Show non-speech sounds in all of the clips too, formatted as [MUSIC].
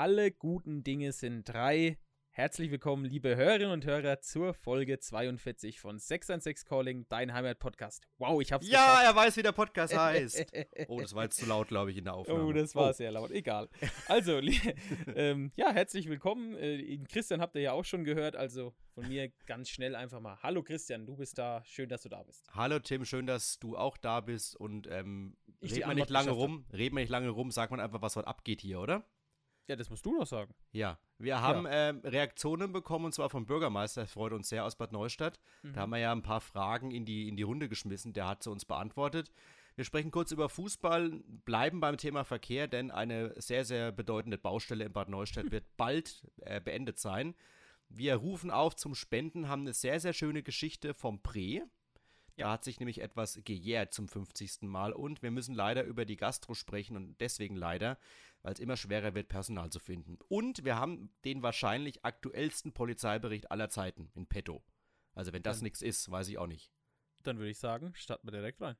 Alle guten Dinge sind drei. Herzlich willkommen, liebe Hörerinnen und Hörer, zur Folge 42 von 616 Calling, dein Heimat-Podcast. Wow, ich hab's Ja, geschafft. er weiß, wie der Podcast [LAUGHS] heißt. Oh, das war jetzt zu laut, glaube ich, in der Aufnahme. Oh, das war sehr laut. Egal. [LAUGHS] Also, [LAUGHS] ähm, ja, herzlich willkommen. Äh, Christian habt ihr ja auch schon gehört. Also von mir ganz schnell einfach mal. Hallo Christian, du bist da. Schön, dass du da bist. Hallo Tim, schön, dass du auch da bist und ähm, Ich die red mal nicht lange rum, red mal nicht lange rum, sag mal einfach, was heute abgeht hier, oder? Ja, das musst du noch sagen. Ja, wir haben ähm, Reaktionen bekommen und zwar vom Bürgermeister, das freut uns sehr aus Bad Neustadt. Mhm. Da haben wir ja ein paar Fragen in die, in die Runde geschmissen, der hat sie uns beantwortet. Wir sprechen kurz über Fußball, bleiben beim Thema Verkehr, denn eine sehr, sehr bedeutende Baustelle in Bad Neustadt [LAUGHS] wird bald äh, beendet sein. Wir rufen auf zum Spenden, haben eine sehr, sehr schöne Geschichte vom Pre. Da hat sich nämlich etwas gejährt zum 50. Mal und wir müssen leider über die Gastro sprechen und deswegen leider, weil es immer schwerer wird, Personal zu finden. Und wir haben den wahrscheinlich aktuellsten Polizeibericht aller Zeiten in petto. Also wenn das nichts ist, weiß ich auch nicht. Dann würde ich sagen, starten wir direkt rein.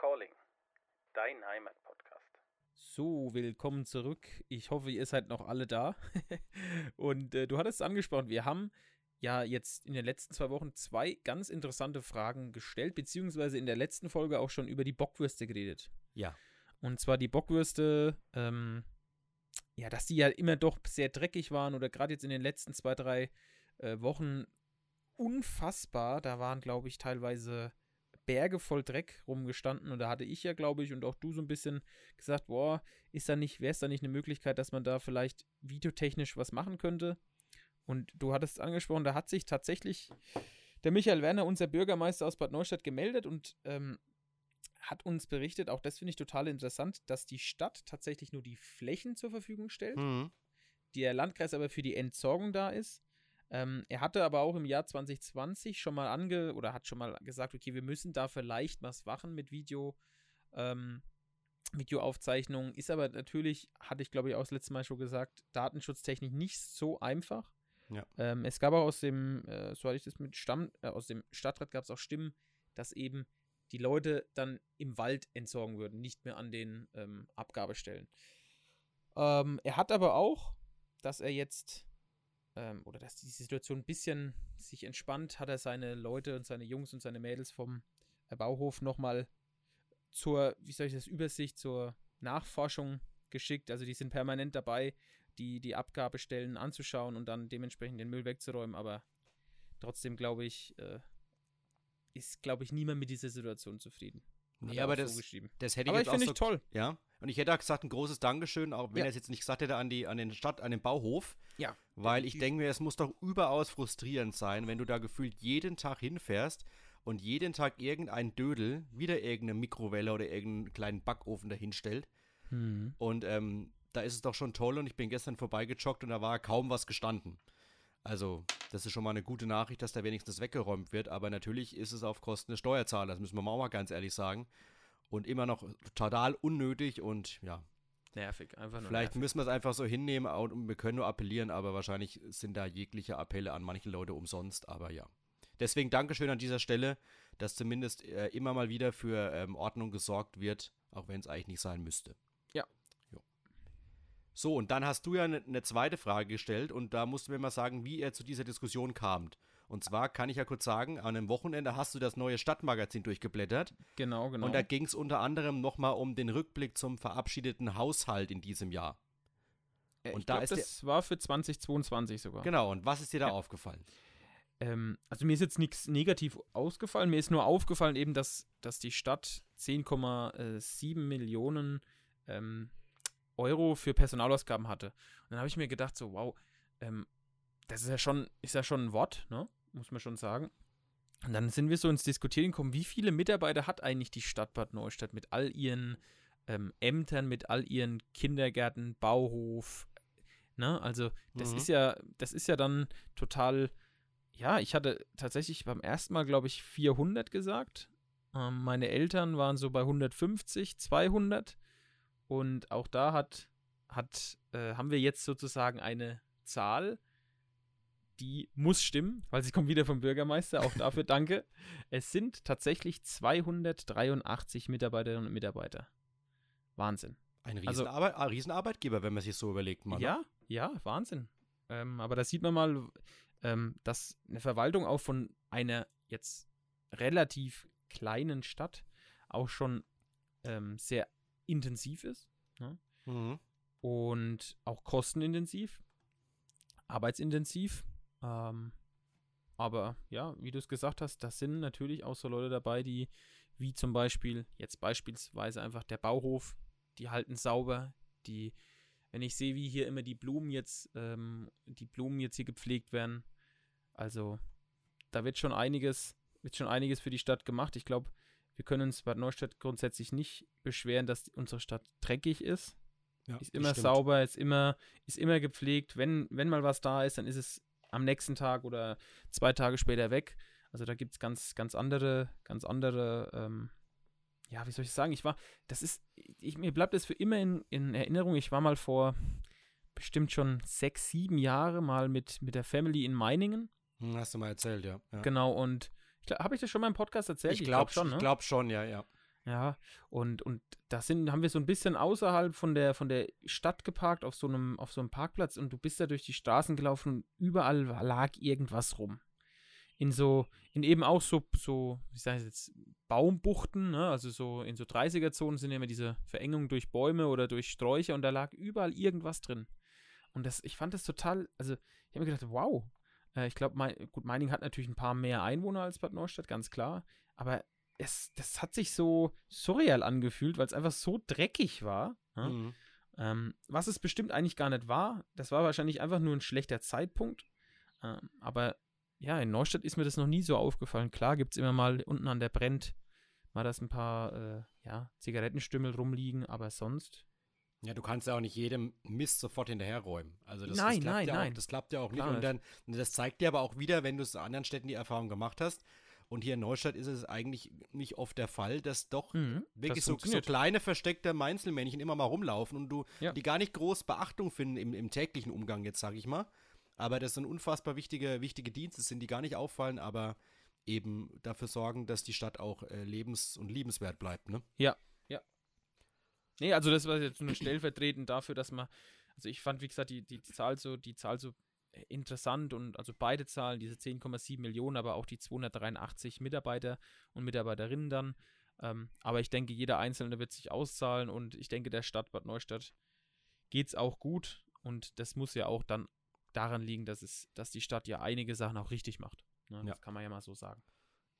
Calling, dein Heimatpodcast. So, willkommen zurück. Ich hoffe, ihr seid noch alle da. [LAUGHS] Und äh, du hattest es angesprochen, wir haben ja jetzt in den letzten zwei Wochen zwei ganz interessante Fragen gestellt, beziehungsweise in der letzten Folge auch schon über die Bockwürste geredet. Ja. Und zwar die Bockwürste, ähm, ja, dass die ja immer doch sehr dreckig waren oder gerade jetzt in den letzten zwei, drei äh, Wochen unfassbar. Da waren, glaube ich, teilweise Berge voll Dreck rumgestanden und da hatte ich ja, glaube ich, und auch du so ein bisschen gesagt, boah, ist da nicht, wäre es da nicht eine Möglichkeit, dass man da vielleicht videotechnisch was machen könnte? Und du hattest angesprochen, da hat sich tatsächlich der Michael Werner, unser Bürgermeister aus Bad Neustadt, gemeldet und ähm, hat uns berichtet, auch das finde ich total interessant, dass die Stadt tatsächlich nur die Flächen zur Verfügung stellt, Mhm. der Landkreis aber für die Entsorgung da ist. Ähm, er hatte aber auch im Jahr 2020 schon mal ange oder hat schon mal gesagt, okay, wir müssen da vielleicht was machen mit Video, ähm, Videoaufzeichnungen. Ist aber natürlich, hatte ich glaube ich auch das letzte Mal schon gesagt, datenschutztechnisch nicht so einfach. Ja. Ähm, es gab auch aus dem, äh, so hatte ich das mit Stamm, äh, aus dem Stadtrat gab es auch Stimmen, dass eben die Leute dann im Wald entsorgen würden, nicht mehr an den ähm, Abgabestellen. Ähm, er hat aber auch, dass er jetzt, ähm, oder dass die Situation ein bisschen sich entspannt, hat er seine Leute und seine Jungs und seine Mädels vom äh, Bauhof nochmal zur, wie soll ich das, Übersicht, zur Nachforschung geschickt. Also die sind permanent dabei, die, die Abgabestellen anzuschauen und dann dementsprechend den Müll wegzuräumen. Aber trotzdem glaube ich, äh, ist, glaube ich, niemand mit dieser Situation zufrieden. Hat Nee, er aber auch so das, das hätte ich Aber jetzt ich finde auch ich so, toll. Ja, und ich hätte auch gesagt, ein großes Dankeschön, auch wenn Ja. er es jetzt nicht gesagt hätte, an, die, an den Stadt, an den Bauhof. Ja. Weil ich denke mir, es muss doch überaus frustrierend sein, wenn du da gefühlt jeden Tag hinfährst und jeden Tag irgendein Dödel wieder irgendeine Mikrowelle oder irgendeinen kleinen Backofen dahinstellt. Mhm. Und ähm, da ist es doch schon toll und ich bin gestern vorbeigejoggt und da war kaum was gestanden. Also, das ist schon mal eine gute Nachricht, dass da wenigstens weggeräumt wird, aber natürlich ist es auf Kosten des Steuerzahlers, das müssen wir mal ganz ehrlich sagen. Und immer noch total unnötig und ja, Nervig, einfach nur Vielleicht nervig. müssen wir es einfach so hinnehmen und wir können nur appellieren, aber wahrscheinlich sind da jegliche Appelle an manche Leute umsonst, aber ja. Deswegen Dankeschön an dieser Stelle, dass zumindest äh, immer mal wieder für ähm, Ordnung gesorgt wird, auch wenn es eigentlich nicht sein müsste. So, und dann hast du ja eine ne zweite Frage gestellt und da musst du mir mal sagen, wie ihr zu dieser Diskussion kamt. Und zwar kann ich ja kurz sagen, an einem Wochenende hast du das neue Stadtmagazin durchgeblättert Genau, genau. und da ging es unter anderem nochmal um den Rückblick zum verabschiedeten Haushalt in diesem Jahr. Äh, und ich da glaub, ist das war für 2022 sogar. Genau, und was ist dir da Ja. aufgefallen? Ähm, also mir ist jetzt nichts negativ ausgefallen. Mir ist nur aufgefallen eben, dass, dass die Stadt 10,7 Millionen ähm, Euro für Personalausgaben hatte. Und dann habe ich mir gedacht, so, wow, ähm, das ist ja schon, ist ja schon ein Wort, ne? Muss man schon sagen. Und dann sind wir so ins Diskutieren gekommen, wie viele Mitarbeiter hat eigentlich die Stadt Bad Neustadt mit all ihren ähm, Ämtern, mit all ihren Kindergärten, Bauhof, ne? Also, das Mhm. ist ja, das ist ja dann total ja, ich hatte tatsächlich beim ersten Mal, glaube ich, 400 gesagt. Ähm, meine Eltern waren so bei 150, 200. Und auch da hat, hat, äh, haben wir jetzt sozusagen eine Zahl, die muss stimmen, weil sie kommt wieder vom Bürgermeister. Auch dafür [LAUGHS] danke. Es sind tatsächlich 283 Mitarbeiterinnen und Mitarbeiter. Wahnsinn. Ein Riesenarbeit also, Riesenarbeitgeber, wenn man sich so überlegt. Man, ja, ne? ja, Wahnsinn. Ähm, aber da sieht man mal, ähm, dass eine Verwaltung auch von einer jetzt relativ kleinen Stadt auch schon ähm, sehr intensiv ist. Ne? Mhm. Und auch kostenintensiv, arbeitsintensiv. Ähm, aber ja, wie du es gesagt hast, da sind natürlich auch so Leute dabei, die, wie zum Beispiel, jetzt beispielsweise einfach der Bauhof, die halten sauber, die, wenn ich sehe, wie hier immer die Blumen jetzt, ähm, die Blumen jetzt hier gepflegt werden, also da wird schon einiges, wird schon einiges für die Stadt gemacht. Ich glaube, wir können uns Bad Neustadt grundsätzlich nicht beschweren, dass unsere Stadt dreckig ist. Ja, ist immer stimmt. sauber, ist immer, ist immer gepflegt. Wenn, wenn mal was da ist, dann ist es am nächsten Tag oder zwei Tage später weg. Also da gibt es ganz, ganz andere, ganz andere, ähm, ja, wie soll ich sagen? Ich war, das ist, ich, mir bleibt das für immer in, in Erinnerung. Ich war mal vor bestimmt schon sechs, sieben Jahre mal mit, mit der Family in Meiningen. Hm, hast du mal erzählt, ja. ja. Genau, und habe ich das schon mal im Podcast erzählt? Ich glaube glaub schon, ne? Ich glaube schon, ja, ja. Ja, und, und da sind, haben wir so ein bisschen außerhalb von der, von der Stadt geparkt, auf so, einem, auf so einem Parkplatz und du bist da durch die Straßen gelaufen und überall lag irgendwas rum. In so, in eben auch so, so wie sage ich jetzt, Baumbuchten, ne? also so in so 30er-Zonen sind immer diese Verengungen durch Bäume oder durch Sträucher und da lag überall irgendwas drin. Und das, ich fand das total, also ich habe mir gedacht, wow, äh, ich glaube, mein, gut, Meining hat natürlich ein paar mehr Einwohner als Bad Neustadt, ganz klar. Aber es, das hat sich so surreal angefühlt, weil es einfach so dreckig war. Ja? Mhm. Ähm, was es bestimmt eigentlich gar nicht war. Das war wahrscheinlich einfach nur ein schlechter Zeitpunkt. Ähm, aber ja, in Neustadt ist mir das noch nie so aufgefallen. Klar gibt es immer mal unten an der Brennt mal, dass ein paar äh, ja, Zigarettenstümmel rumliegen, aber sonst ja, du kannst ja auch nicht jedem Mist sofort hinterherräumen. Also das, nein, das nein, ja nein. Auch, das klappt ja auch nicht. und dann, das zeigt dir aber auch wieder, wenn du es in anderen Städten die Erfahrung gemacht hast. Und hier in Neustadt ist es eigentlich nicht oft der Fall, dass doch mhm, wirklich das so, so, kleine versteckte Meinzelmännchen immer mal rumlaufen und du ja. die gar nicht groß Beachtung finden im, im täglichen Umgang jetzt, sag ich mal. Aber das sind unfassbar wichtige, wichtige Dienste sind, die gar nicht auffallen, aber eben dafür sorgen, dass die Stadt auch äh, lebens- und liebenswert bleibt, ne? Ja, Nee, also das war jetzt nur stellvertretend dafür, dass man, also ich fand, wie gesagt, die, die Zahl so, die Zahl so interessant und also beide Zahlen, diese 10,7 Millionen, aber auch die 283 Mitarbeiter und Mitarbeiterinnen dann. Ähm, aber ich denke, jeder Einzelne wird sich auszahlen und ich denke, der Stadt Bad Neustadt geht es auch gut und das muss ja auch dann daran liegen, dass es, dass die Stadt ja einige Sachen auch richtig macht. Ne? Das kann man ja mal so sagen.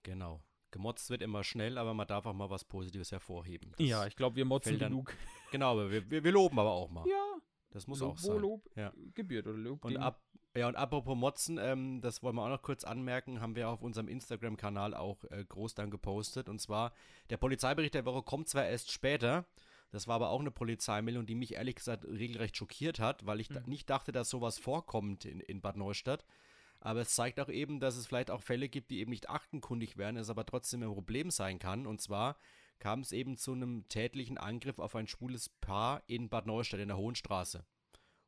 Genau. Gemotzt wird immer schnell, aber man darf auch mal was Positives hervorheben. Das ja, ich glaube, wir motzen dann, genug. [LAUGHS] Genau, aber wir, wir, wir, loben aber auch mal. Ja. Das muss Lob, auch sein. Wo Lob ja. gebührt oder Lob. Und, ab, ja, und apropos Motzen, ähm, das wollen wir auch noch kurz anmerken, haben wir auf unserem Instagram-Kanal auch äh, groß dann gepostet. Und zwar, der Polizeibericht der Woche kommt zwar erst später, das war aber auch eine Polizeimeldung, die mich ehrlich gesagt regelrecht schockiert hat, weil ich mhm. da nicht dachte, dass sowas vorkommt in, in Bad Neustadt. Aber es zeigt auch eben, dass es vielleicht auch Fälle gibt, die eben nicht aktenkundig werden, es aber trotzdem ein Problem sein kann. Und zwar kam es eben zu einem tätlichen Angriff auf ein schwules Paar in Bad Neustadt in der Hohenstraße.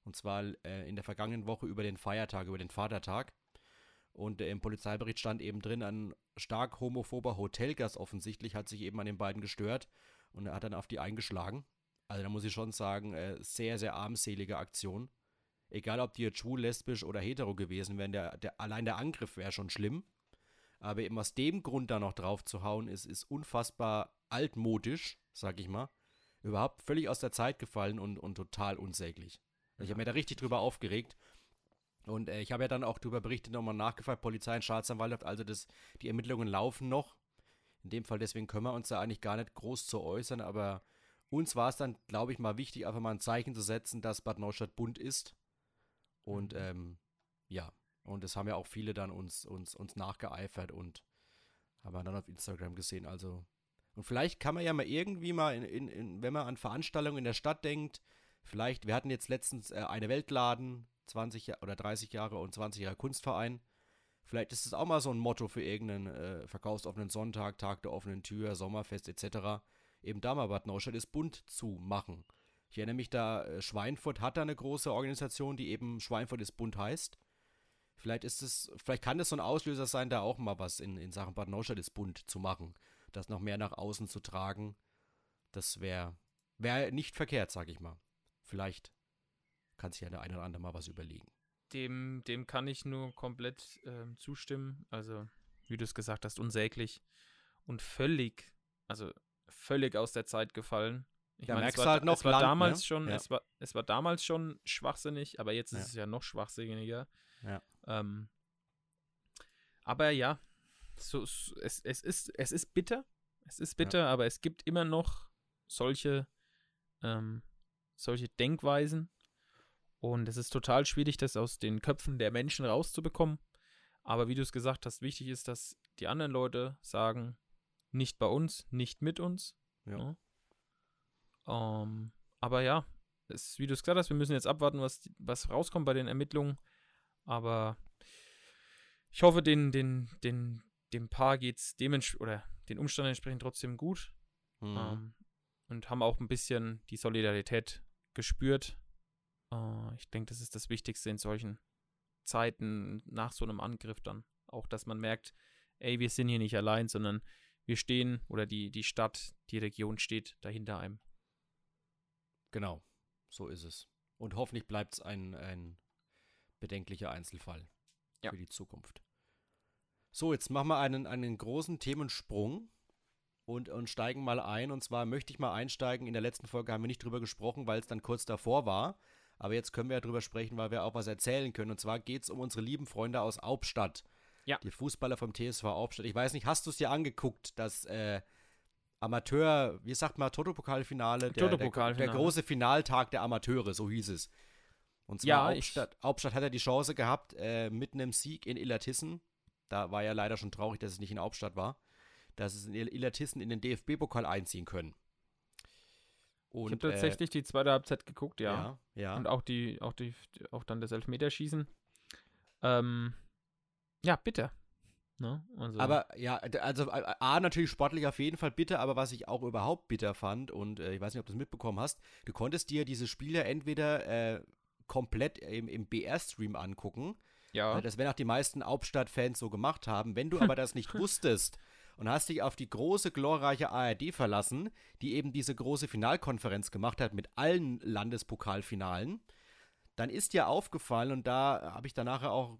Und zwar äh, in der vergangenen Woche über den Feiertag, über den Vatertag. Und äh, im Polizeibericht stand eben drin, ein stark homophober Hotelgast offensichtlich hat sich eben an den beiden gestört und er hat dann auf die eingeschlagen. Also da muss ich schon sagen, äh, sehr, sehr armselige Aktion egal ob die jetzt schwul, lesbisch oder hetero gewesen wären, der, der, allein der Angriff wäre schon schlimm. Aber eben aus dem Grund da noch drauf zu hauen, ist, ist unfassbar altmodisch, sag ich mal. Überhaupt völlig aus der Zeit gefallen und, und total unsäglich. Ich habe mir da richtig drüber aufgeregt. Und äh, ich habe ja dann auch darüber berichtet, nochmal nachgefragt, Polizei und Staatsanwaltschaft, also das, die Ermittlungen laufen noch. In dem Fall, deswegen können wir uns da eigentlich gar nicht groß zu äußern, aber uns war es dann, glaube ich, mal wichtig, einfach mal ein Zeichen zu setzen, dass Bad Neustadt bunt ist und mhm. ähm, ja, und das haben ja auch viele dann uns, uns, uns nachgeeifert und haben dann auf Instagram gesehen. Also, und vielleicht kann man ja mal irgendwie mal, in, in, in, wenn man an Veranstaltungen in der Stadt denkt, vielleicht, wir hatten jetzt letztens äh, eine Weltladen, 20 oder 30 Jahre und 20 Jahre Kunstverein. Vielleicht ist es auch mal so ein Motto für irgendeinen äh, verkaufsoffenen Sonntag, Tag der offenen Tür, Sommerfest etc. Eben da mal Bad Neustadt ist bunt zu machen. Ich erinnere mich da, äh, Schweinfurt hat da eine große Organisation, die eben Schweinfurt ist bunt heißt. Vielleicht ist es, vielleicht kann es so ein Auslöser sein, da auch mal was in, in Sachen Bad Neustadt ist bunt zu machen. Das noch mehr nach außen zu tragen. Das wäre wär nicht verkehrt, sag ich mal. Vielleicht kann sich ja der eine oder andere mal was überlegen. Dem, dem kann ich nur komplett ähm, zustimmen. Also, wie du es gesagt hast, unsäglich und völlig, also völlig aus der Zeit gefallen. Ich Da meine, merkst es war, halt noch es war Land, damals ne? schon, Ja. es war, es war damals schon schwachsinnig, aber jetzt ist Ja. es ja noch schwachsinniger. Ja. Ähm, aber ja, so, so, es, es, ist, es ist bitter. Es ist bitter, aber es gibt immer noch solche, ähm, solche Denkweisen. Und es ist total schwierig, das aus den Köpfen der Menschen rauszubekommen. Aber wie du es gesagt hast, wichtig ist, dass die anderen Leute sagen, nicht bei uns, nicht mit uns. Ja. Ne? Ähm, aber ja, es, wie du es gesagt hast, wir müssen jetzt abwarten, was, was rauskommt bei den Ermittlungen. Aber ich hoffe, den, den, den, dem Paar geht's dementsprechend oder den Umständen entsprechend trotzdem gut. Mhm. Ähm, und haben auch ein bisschen die Solidarität gespürt. Äh, ich denke, das ist das Wichtigste in solchen Zeiten nach so einem Angriff dann. Auch, dass man merkt, ey, wir sind hier nicht allein, sondern wir stehen oder die, die Stadt, die Region steht dahinter einem. Genau, so ist es. Und hoffentlich bleibt es ein, ein bedenklicher Einzelfall Ja. für die Zukunft. So, jetzt machen wir einen, einen großen Themensprung und, und steigen mal ein. Und zwar möchte ich mal einsteigen. In der letzten Folge haben wir nicht drüber gesprochen, weil es dann kurz davor war. Aber jetzt können wir ja drüber sprechen, weil wir auch was erzählen können. Und zwar geht es um unsere lieben Freunde aus Hauptstadt. Ja. Die Fußballer vom TSV Hauptstadt. Ich weiß nicht, hast du es dir angeguckt, das äh, Amateur, wie sagt man, Toto-Pokalfinale? Der, der, Toto-Pokalfinale. der große Finaltag der Amateure, so hieß es. Und zwar Ja, ich- Hauptstadt, Hauptstadt hat ja die Chance gehabt, äh, mit einem Sieg in Illertissen, da war ja leider schon traurig, dass es nicht in Hauptstadt war, dass es in Il- Illertissen in den DFB-Pokal einziehen können. Ich Und, habe tatsächlich die zweite Halbzeit geguckt, äh, ja. ja, ja. Und auch die, auch die, auch dann das Elfmeterschießen. Ähm, ja, bitter. Ne? Also, Aber ja, also äh, A, natürlich sportlich auf jeden Fall bitter, aber was ich auch überhaupt bitter fand, und äh, ich weiß nicht, ob du es mitbekommen hast, du konntest dir diese Spiele entweder äh, komplett im, im BR-Stream angucken, ja, Ja, Das werden auch die meisten Hauptstadt-Fans so gemacht haben. Wenn du aber das nicht [LAUGHS] wusstest und hast dich auf die große, glorreiche ARD verlassen, die eben diese große Finalkonferenz gemacht hat mit allen Landespokalfinalen, dann ist dir aufgefallen, und da habe ich danach auch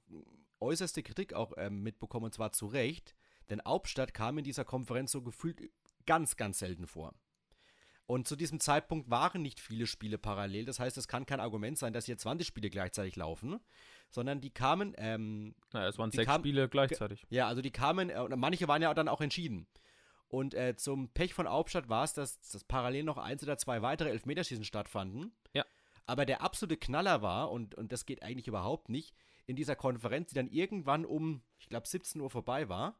äußerste Kritik auch ähm, mitbekommen, und zwar zu Recht, denn Hauptstadt kam in dieser Konferenz so gefühlt ganz, ganz selten vor. Und zu diesem Zeitpunkt waren nicht viele Spiele parallel. Das heißt, es kann kein Argument sein, dass hier 20 Spiele gleichzeitig laufen, sondern die kamen, ähm, naja, es waren sechs kam- Spiele gleichzeitig. ja, also die kamen, äh, und manche waren ja dann auch entschieden. Und äh, zum Pech von Hauptstadt war es, dass, dass parallel noch eins oder zwei weitere Elfmeterschießen stattfanden. Ja. Aber der absolute Knaller war, und, und das geht eigentlich überhaupt nicht, in dieser Konferenz, die dann irgendwann um, ich glaube, 17 Uhr vorbei war,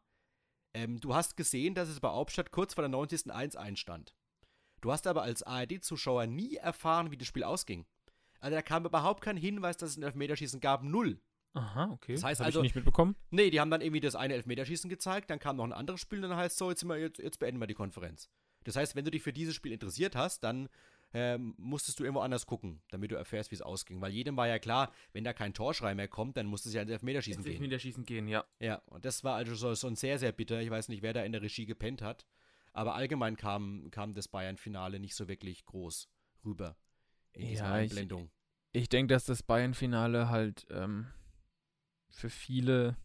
ähm, du hast gesehen, dass es bei Hauptstadt kurz vor der 90. 1-1 stand. Du hast aber als ARD-Zuschauer nie erfahren, wie das Spiel ausging. Also da kam überhaupt kein Hinweis, dass es ein Elfmeterschießen gab. Null. Aha, okay. Das heißt Hab also- ich nicht mitbekommen. Nee, die haben dann irgendwie das eine Elfmeterschießen gezeigt, dann kam noch ein anderes Spiel und dann heißt es so, jetzt, sind wir, jetzt, jetzt beenden wir die Konferenz. Das heißt, wenn du dich für dieses Spiel interessiert hast, dann ähm, musstest du irgendwo anders gucken, damit du erfährst, wie es ausging. Weil jedem war ja klar, wenn da kein Torschrei mehr kommt, dann muss es ja ins Elfmeterschießen gehen. Elfmeterschießen gehen, ja. Ja, und das war also so, so sehr, sehr bitter. Ich weiß nicht, wer da in der Regie gepennt hat. Aber allgemein kam, kam das Bayern-Finale nicht so wirklich groß rüber in dieser Ja, ich- Einblendung. Ich denke, dass das Bayern-Finale halt ähm, für viele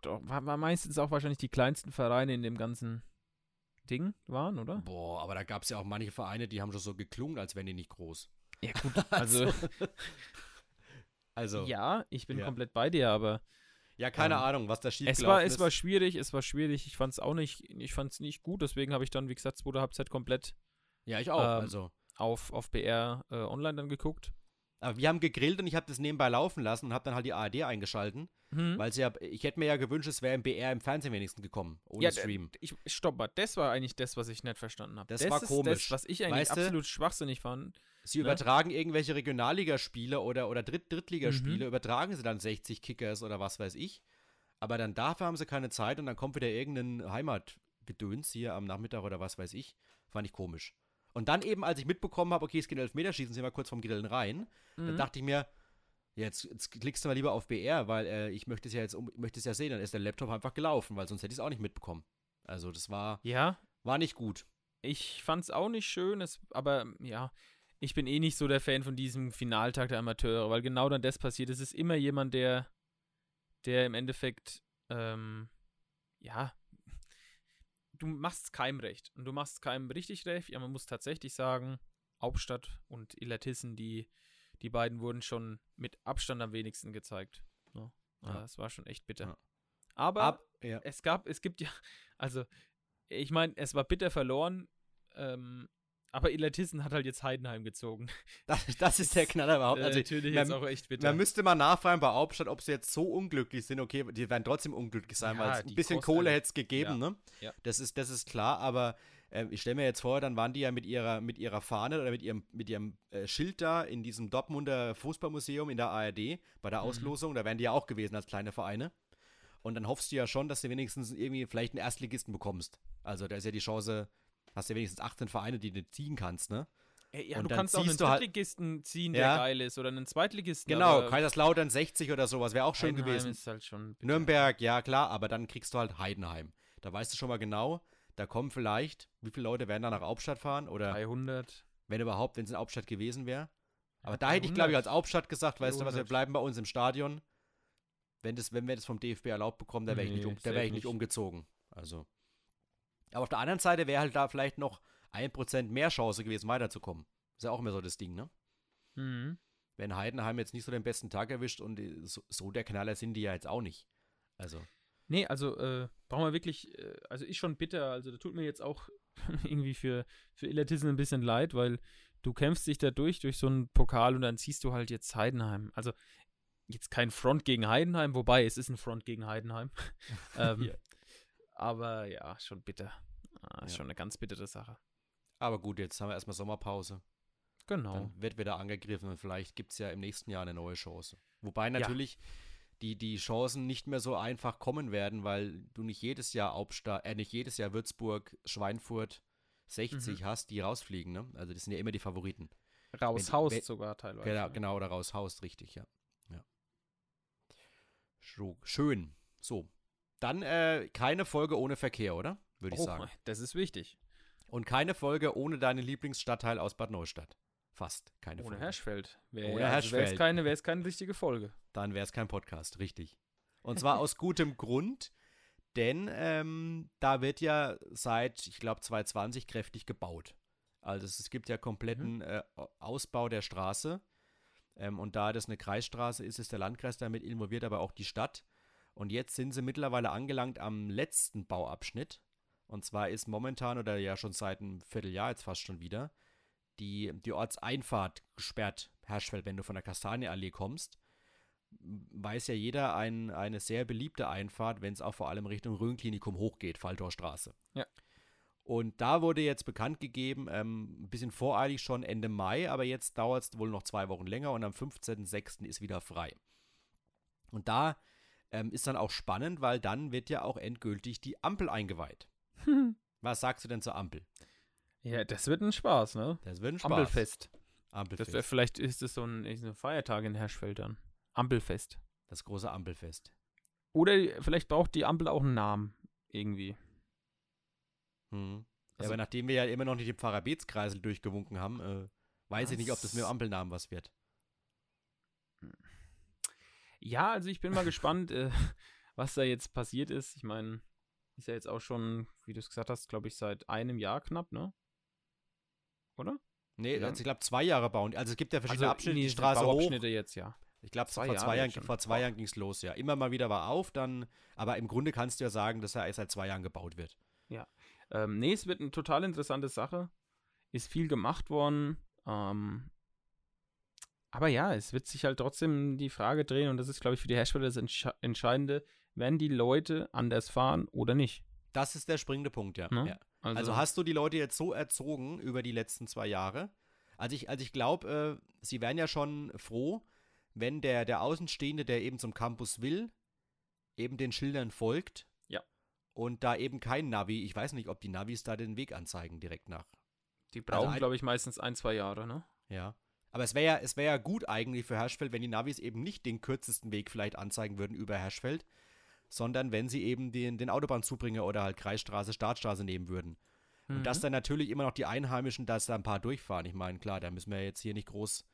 doch, war, war meistens auch wahrscheinlich die kleinsten Vereine in dem ganzen Ding waren, oder? Boah, aber da gab es ja auch manche Vereine, die haben schon so geklungen, als wären die nicht groß. Ja, gut. [LAUGHS] Also, Also, ja, ich bin Ja. komplett bei dir, aber Ja, keine Ähm, Ahnung, was da schief es war, es war schwierig, es war schwierig. Ich fand es auch nicht, ich fand es nicht gut, deswegen habe ich dann, wie gesagt, zweite Halbzeit komplett Ja, ich auch. ähm, also. auf, auf BR äh, online dann geguckt. Aber wir haben gegrillt und ich habe das nebenbei laufen lassen und habe dann halt die ARD eingeschalten, Mhm. weil sie ja, ich hätte mir ja gewünscht, es wäre im BR im Fernsehen wenigstens gekommen, ohne Ja, Stream. Ich, stopp mal, das war eigentlich das, was ich nicht verstanden habe. Das das war komisch. Das, was ich eigentlich Weißt du? absolut schwachsinnig fand. Sie ne? übertragen irgendwelche Regionalligaspiele oder, oder Dritt Drittligaspiele, Mhm. übertragen sie dann 60 Kickers oder was weiß ich. Aber dann dafür haben sie keine Zeit und dann kommt wieder irgendein Heimatgedöns hier am Nachmittag oder was weiß ich. Fand ich komisch. Und dann eben, als ich mitbekommen habe, okay, es geht Elfmeterschießen, sind wir kurz vom Grillen rein, dann Mhm. dachte ich mir, Jetzt, jetzt klickst du mal lieber auf BR, weil äh, ich möchte es ja jetzt um, möchte es ja sehen, dann ist der Laptop einfach gelaufen, weil sonst hätte ich es auch nicht mitbekommen. Also das war, Ja, war nicht gut. ich fand's auch nicht schön, es, aber ja, ich bin eh nicht so der Fan von diesem Finaltag der Amateure, weil genau dann das passiert. Es ist immer jemand, der, der im Endeffekt, ähm, ja, du machst keinem recht. Und du machst keinem richtig recht. Ja, man muss tatsächlich sagen, Hauptstadt und Illertissen, die, die beiden wurden schon mit Abstand am wenigsten gezeigt. Ja, Ja. Das war schon echt bitter. Ja. Aber Ab, ja. es gab, es gibt ja, also, ich meine, es war bitter verloren, ähm, aber Illertissen hat halt jetzt Heidenheim gezogen. [LAUGHS] Das, das ist der Knaller überhaupt. Äh, Also, natürlich man- jetzt auch echt bitter. man müsste mal nachfragen bei Hauptstadt, ob sie jetzt so unglücklich sind. Okay, die werden trotzdem unglücklich sein, Ja, weil es ein bisschen kosten- Kohle hätte es gegeben, Ja. ne? Ja. Das ist, das ist klar, aber ähm, ich stelle mir jetzt vor, dann waren die ja mit ihrer, mit ihrer Fahne oder mit ihrem, mit ihrem äh, Schild da in diesem Dortmunder Fußballmuseum in der ARD bei der Mhm. Auslosung. Da wären die ja auch gewesen als kleine Vereine. Und dann hoffst du ja schon, dass du wenigstens irgendwie vielleicht einen Erstligisten bekommst. Also da ist ja die Chance, hast du ja wenigstens 18 Vereine, die du ziehen kannst, ne? Ja, und du dann kannst auch einen halt- Drittligisten ziehen, der Ja. geil ist, oder einen Zweitligisten. Genau, Kaiserslautern 60 oder sowas, wäre auch schön Heidenheim gewesen. ist halt schon bitter. Nürnberg, ja klar, aber dann kriegst du halt Heidenheim. Da weißt du schon mal genau, da kommen vielleicht, wie viele Leute werden da nach Hauptstadt fahren oder 300. wenn überhaupt, wenn es in Hauptstadt gewesen wäre. Aber Ja, da hätte ich, glaube ich, als 300. Hauptstadt gesagt, weißt du was, wir 300. bleiben bei uns im Stadion. Wenn, das, wenn wir das vom DFB erlaubt bekommen, da wäre ich, nicht, Nee, um, da wär ich nicht nicht. umgezogen. Also. Aber auf der anderen Seite wäre halt da vielleicht noch ein Prozent mehr Chance gewesen, weiterzukommen. Ist ja auch immer so das Ding, ne? Mhm. Wenn Heidenheim jetzt nicht so den besten Tag erwischt und äh, so, so der Knaller sind die ja jetzt auch nicht. Also. Nee, also äh, brauchen wir wirklich, äh, also ist schon bitter, also da tut mir jetzt auch [LAUGHS] irgendwie für, für Illertissen ein bisschen leid, weil du kämpfst dich da durch, durch so einen Pokal und dann ziehst du halt jetzt Heidenheim. Also jetzt kein Front gegen Heidenheim, wobei es ist ein Front gegen Heidenheim. [LAUGHS] ähm, [LAUGHS] Ja. Aber ja, schon bitter. Ah, ist Ja. schon eine ganz bittere Sache. Aber gut, jetzt haben wir erstmal Sommerpause. Genau. Dann wird wieder angegriffen und vielleicht gibt es ja im nächsten Jahr eine neue Chance. Wobei natürlich die, die Chancen nicht mehr so einfach kommen werden, weil du nicht jedes Jahr Hauptstadt, äh, nicht jedes Jahr Würzburg, Schweinfurt 60 hast, die rausfliegen, ne? Also das sind ja immer die Favoriten. Raushaust sogar teilweise. Genau, ne? genau, oder raushaust, richtig, ja. ja. Schön. So. Dann äh, keine Folge ohne Verkehr, oder? Würde ich Oh, sagen. das ist wichtig. Und keine Folge ohne deinen Lieblingsstadtteil aus Bad Neustadt. Fast keine Ohne Folge. Herschfeld. Wär, Ohne ja, also Wäre es Herschfeld. keine, wär's keine richtige Folge. [LAUGHS] Dann wäre es kein Podcast, richtig. Und zwar aus [LAUGHS] gutem Grund, denn ähm, da wird ja seit, ich glaube, 2020 kräftig gebaut. Also es, es gibt ja kompletten äh, Ausbau der Straße. Ähm, und da das eine Kreisstraße ist, ist der Landkreis damit involviert, aber auch die Stadt. Und jetzt sind sie mittlerweile angelangt am letzten Bauabschnitt. Und zwar ist momentan oder ja schon seit einem Vierteljahr jetzt fast schon wieder die, die Ortseinfahrt gesperrt, Herschfeld, wenn du von der Kastanienallee kommst. Weiß ja jeder, ein, eine sehr beliebte Einfahrt, wenn es auch vor allem Richtung Rhönklinikum hochgeht, Falltorstraße. Ja. Und da wurde jetzt bekannt gegeben, ähm, ein bisschen voreilig schon Ende Mai, aber jetzt dauert es wohl noch zwei Wochen länger und am 15.06. ist wieder frei. Und da ähm, ist dann auch spannend, weil dann wird ja auch endgültig die Ampel eingeweiht. Was sagst du denn zur Ampel? Ja, das wird ein Spaß, ne? Das wird ein Spaß. Ampelfest. Ampelfest. Das wär, vielleicht ist es so ein, ein Feiertag in Herschfeld dann. Ampelfest. das große Ampelfest. Oder vielleicht braucht die Ampel auch einen Namen. Irgendwie. Hm. ja, Also- aber nachdem wir ja immer noch nicht den Pfarrer durchgewunken haben, äh, weiß ich nicht, ob das mit dem? Ampelnamen was wird. Ja, also ich bin mal [LAUGHS] gespannt, äh, was da jetzt passiert ist. Ich meine, ist ja jetzt auch schon, wie du es gesagt hast, glaube ich, seit einem Jahr knapp, ne? Oder? Nee, Ja. also ich glaube zwei Jahre bauen. Also es gibt ja verschiedene Abschnitte, nee, die Straße hoch. Bauabschnitte jetzt, ja. Ich glaube, vor, Jahre zwei Jahren, vor zwei. Jahren ging es los, ja. Immer mal wieder war auf, dann, aber im Grunde kannst du ja sagen, dass er erst seit zwei Jahren gebaut wird. Ähm, nee, es wird eine total interessante Sache. Ist viel gemacht worden. Ähm, aber ja, es wird sich halt trotzdem die Frage drehen, und das ist, glaube ich, für die Hersteller das Entsche Entscheidende, werden die Leute anders fahren oder nicht? Das ist der springende Punkt, ja. Ne? ja. Also hast du die Leute jetzt so erzogen über die letzten zwei Jahre? Also ich, also ich glaube, äh, sie wären ja schon froh, wenn der, der Außenstehende, der eben zum Campus will, eben den Schildern folgt. Ja. Und da eben kein Navi, ich weiß nicht, ob die Navis da den Weg anzeigen direkt nach. die brauchen, ein- glaube ich, meistens ein, zwei Jahre, ne? Ja. Aber es wäre ja, es wär ja gut eigentlich für Herschfeld, wenn die Navis eben nicht den kürzesten Weg vielleicht anzeigen würden über Herschfeld, sondern wenn sie eben den, den Autobahnzubringer oder halt Kreisstraße, Startstraße nehmen würden. Und dass dann natürlich immer noch die Einheimischen, dass da ein paar durchfahren. Ich meine, klar, da müssen wir jetzt hier nicht groß,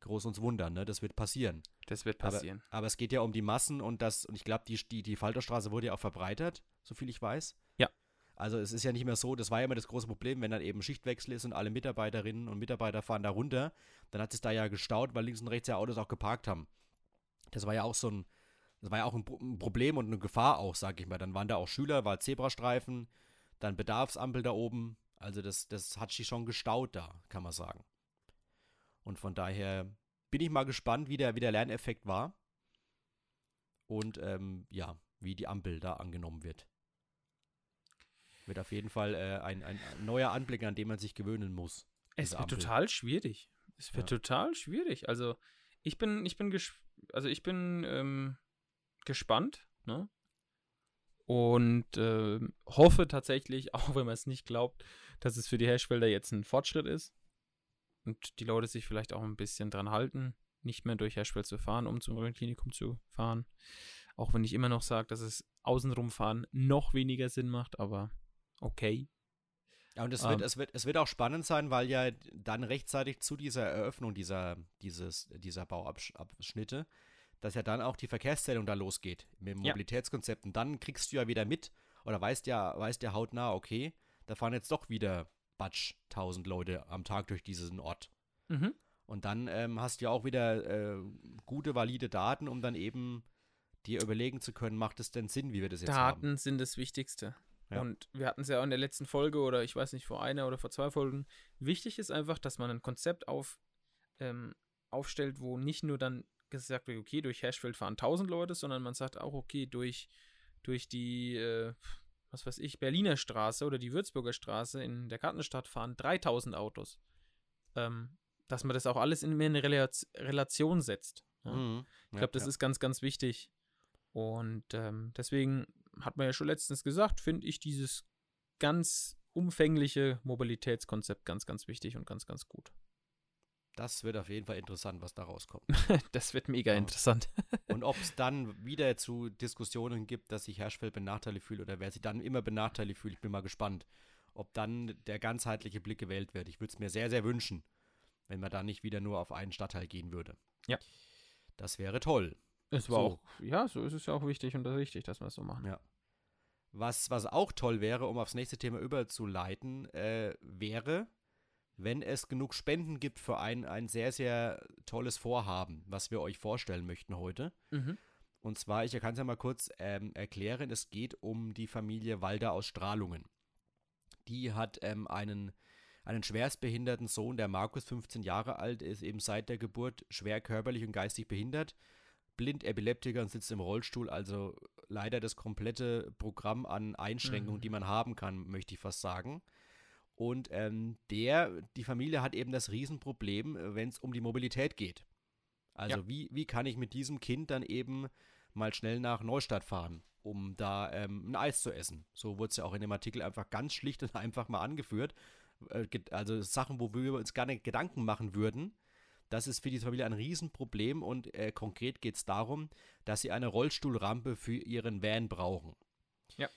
groß uns wundern, ne? Das wird passieren. Das wird passieren. Aber, aber es geht ja um die Massen und das, und ich glaube, die, die, die Falterstraße wurde ja auch verbreitert, soviel ich weiß. Ja. Also es ist ja nicht mehr so, das war ja immer das große Problem, wenn dann eben Schichtwechsel ist und alle Mitarbeiterinnen und Mitarbeiter fahren da runter, dann hat es da ja gestaut, weil links und rechts ja Autos auch geparkt haben. Das war ja auch so ein, das war ja auch ein, ein Problem und eine Gefahr auch, sag ich mal. Dann waren da auch Schüler, war Zebrastreifen, dann Bedarfsampel da oben. Also das, das hat sich schon gestaut da, kann man sagen. Und von daher bin ich mal gespannt, wie der, wie der Lerneffekt war. Und ähm, ja, wie die Ampel da angenommen wird. Wird auf jeden Fall äh, ein, ein, neuer Anblick, an den man sich gewöhnen muss. Es wird Ampel. total schwierig. Es wird Ja. total schwierig. Also ich bin, ich bin also ich bin ähm, gespannt, ne? Und ähm, hoffe tatsächlich, [LAUGHS] auch wenn man es nicht glaubt, dass es für die Hersteller jetzt ein Fortschritt ist. Und die Leute sich vielleicht auch ein bisschen dran halten, nicht mehr durch Herschfeld zu fahren, um zum Klinikum zu fahren. Auch wenn ich immer noch sage, dass es außenrum fahren noch weniger Sinn macht, aber okay. Ja, und es, Ähm. wird, es, wird, es wird auch spannend sein, weil ja dann rechtzeitig zu dieser Eröffnung dieser, dieses, dieser Bauabschnitte, dass ja dann auch die Verkehrszählung da losgeht mit dem Ja. Mobilitätskonzept. Und dann kriegst du ja wieder mit oder weißt ja, weißt ja hautnah, okay, da fahren jetzt doch wieder Batsch 1000 Leute am Tag durch diesen Ort. Mhm. Und dann ähm, hast du ja auch wieder äh, gute, valide Daten, um dann eben dir überlegen zu können, macht es denn Sinn, wie wir das jetzt Daten haben. sind das Wichtigste. Ja. Und wir hatten es ja auch in der letzten Folge oder ich weiß nicht, vor einer oder vor zwei Folgen. Wichtig ist einfach, dass man ein Konzept auf, ähm, aufstellt, wo nicht nur dann gesagt wird, okay, durch Hashfeld fahren 1000 Leute, sondern man sagt auch, okay, durch, durch die, äh, was weiß ich, Berliner Straße oder die Würzburger Straße in der Gartenstadt fahren 3000 Autos. Ähm, dass man das auch alles in mehr eine Relation setzt. Ja? Mhm. Ich glaube, das ist ganz, ganz wichtig. Und ähm, deswegen hat man ja schon letztens gesagt, finde ich dieses ganz umfängliche Mobilitätskonzept ganz, ganz wichtig und ganz, ganz gut. Das wird auf jeden Fall interessant, was da rauskommt. [LAUGHS] Das wird mega Ja. interessant. [LAUGHS] Und ob es dann wieder zu Diskussionen gibt, dass sich Herschfeld benachteiligt fühlt oder wer sich dann immer benachteiligt fühlt, ich bin mal gespannt, ob dann der ganzheitliche Blick gewählt wird. Ich würde es mir sehr, sehr wünschen, wenn man da nicht wieder nur auf einen Stadtteil gehen würde. Ja. Das wäre toll. Es war So. auch, ja, so ist es ja auch wichtig und richtig, dass wir es so machen. Ja. Was, was auch toll wäre, um aufs nächste Thema überzuleiten, äh, wäre, wenn es genug Spenden gibt für ein, ein sehr, sehr tolles Vorhaben, was wir euch vorstellen möchten heute. Mhm. Und zwar, ich kann es ja mal kurz ähm, erklären, es geht um die Familie Walder aus Strahlungen. Die hat ähm, einen, einen schwerstbehinderten Sohn, der Markus, 15 Jahre alt, ist eben seit der Geburt schwer körperlich und geistig behindert, blind, Epileptiker und sitzt im Rollstuhl, also leider das komplette Programm an Einschränkungen, Mhm. die man haben kann, möchte ich fast sagen. Und ähm, der, die Familie hat eben das Riesenproblem, wenn es um die Mobilität geht. Also Ja. wie, wie kann ich mit diesem Kind dann eben mal schnell nach Neustadt fahren, um da ähm, ein Eis zu essen? So wurde es ja auch in dem Artikel einfach ganz schlicht und [LAUGHS] einfach mal angeführt. Äh, also Sachen, wo wir uns gar nicht Gedanken machen würden. Das ist für diese Familie ein Riesenproblem und äh, konkret geht es darum, dass sie eine Rollstuhlrampe für ihren Van brauchen. Ja.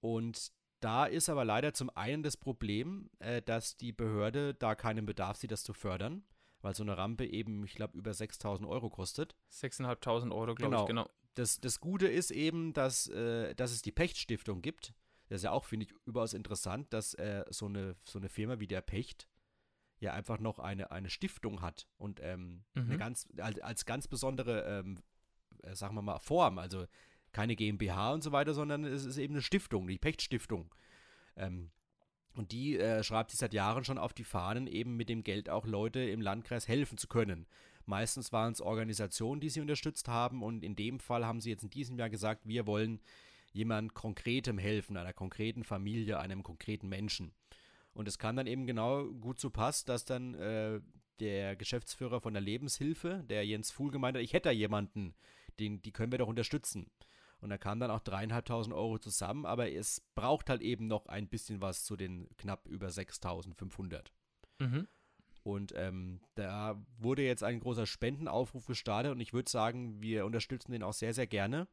Und da ist aber leider zum einen das Problem, äh, dass die Behörde da keinen Bedarf sieht, das zu fördern, weil so eine Rampe eben, ich glaube, über 6000 Euro kostet. 6.500 Euro, glaube Genau. ich, genau. Das, das Gute ist eben, dass, äh, dass es die Pecht-Stiftung gibt. Das ist ja auch, finde ich, überaus interessant, dass äh, so, eine, so eine Firma wie der Pecht ja einfach noch eine, eine Stiftung hat und ähm, eine Mhm. ganz, als, als ganz besondere, ähm, äh, sagen wir mal, Form. Also keine GmbH und so weiter, sondern es ist eben eine Stiftung, die Pecht-Stiftung. Ähm, und die äh, schreibt sich seit Jahren schon auf die Fahnen, eben mit dem Geld auch Leute im Landkreis helfen zu können. Meistens waren es Organisationen, die sie unterstützt haben und in dem Fall haben sie jetzt in diesem Jahr gesagt, wir wollen jemand Konkretem helfen, einer konkreten Familie, einem konkreten Menschen. Und es kann dann eben genau gut so passen, dass dann äh, der Geschäftsführer von der Lebenshilfe, der Jens Fuhl, gemeint hat, ich hätte da jemanden, den, die können wir doch unterstützen. Und da kamen dann auch dreieinhalbtausend Euro zusammen, aber es braucht halt eben noch ein bisschen was zu den knapp über 6500. Mhm. Und ähm, da wurde jetzt ein großer Spendenaufruf gestartet und ich würde sagen, wir unterstützen den auch sehr, sehr gerne.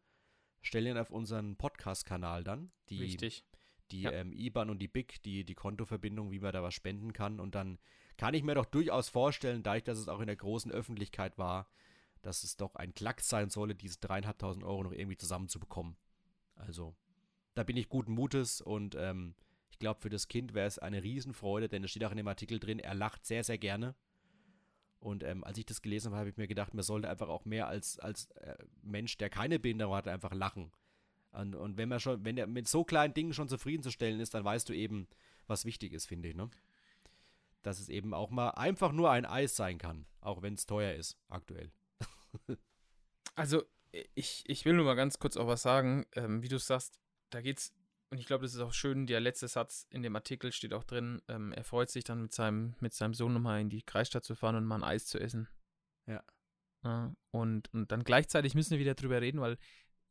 Stellen ihn auf unseren Podcast-Kanal dann. Die, Richtig. Die Ja. ähm, IBAN und die BIC, die, die Kontoverbindung, wie man da was spenden kann. Und dann kann ich mir doch durchaus vorstellen, dadurch, dass es auch in der großen Öffentlichkeit war, dass es doch ein Klacks sein solle, diese dreieinhalbtausend Euro noch irgendwie zusammenzubekommen. Also, da bin ich guten Mutes und ähm, ich glaube, für das Kind wäre es eine Riesenfreude, denn es steht auch in dem Artikel drin, er lacht sehr, sehr gerne. Und ähm, als ich das gelesen habe, habe ich mir gedacht, man sollte einfach auch mehr als, als äh, Mensch, der keine Behinderung hat, einfach lachen. Und, und wenn man schon, wenn er mit so kleinen Dingen schon zufriedenzustellen ist, dann weißt du eben, was wichtig ist, finde ich, ne? Dass es eben auch mal einfach nur ein Eis sein kann, auch wenn es teuer ist, aktuell. Also, ich, ich will nur mal ganz kurz auch was sagen. Ähm, wie du sagst, da geht's, und ich glaube, das ist auch schön, der letzte Satz in dem Artikel steht auch drin, ähm, er freut sich dann mit seinem, mit seinem Sohn nochmal in die Kreisstadt zu fahren und mal ein Eis zu essen. Ja. Ja, und, und dann gleichzeitig müssen wir wieder drüber reden, weil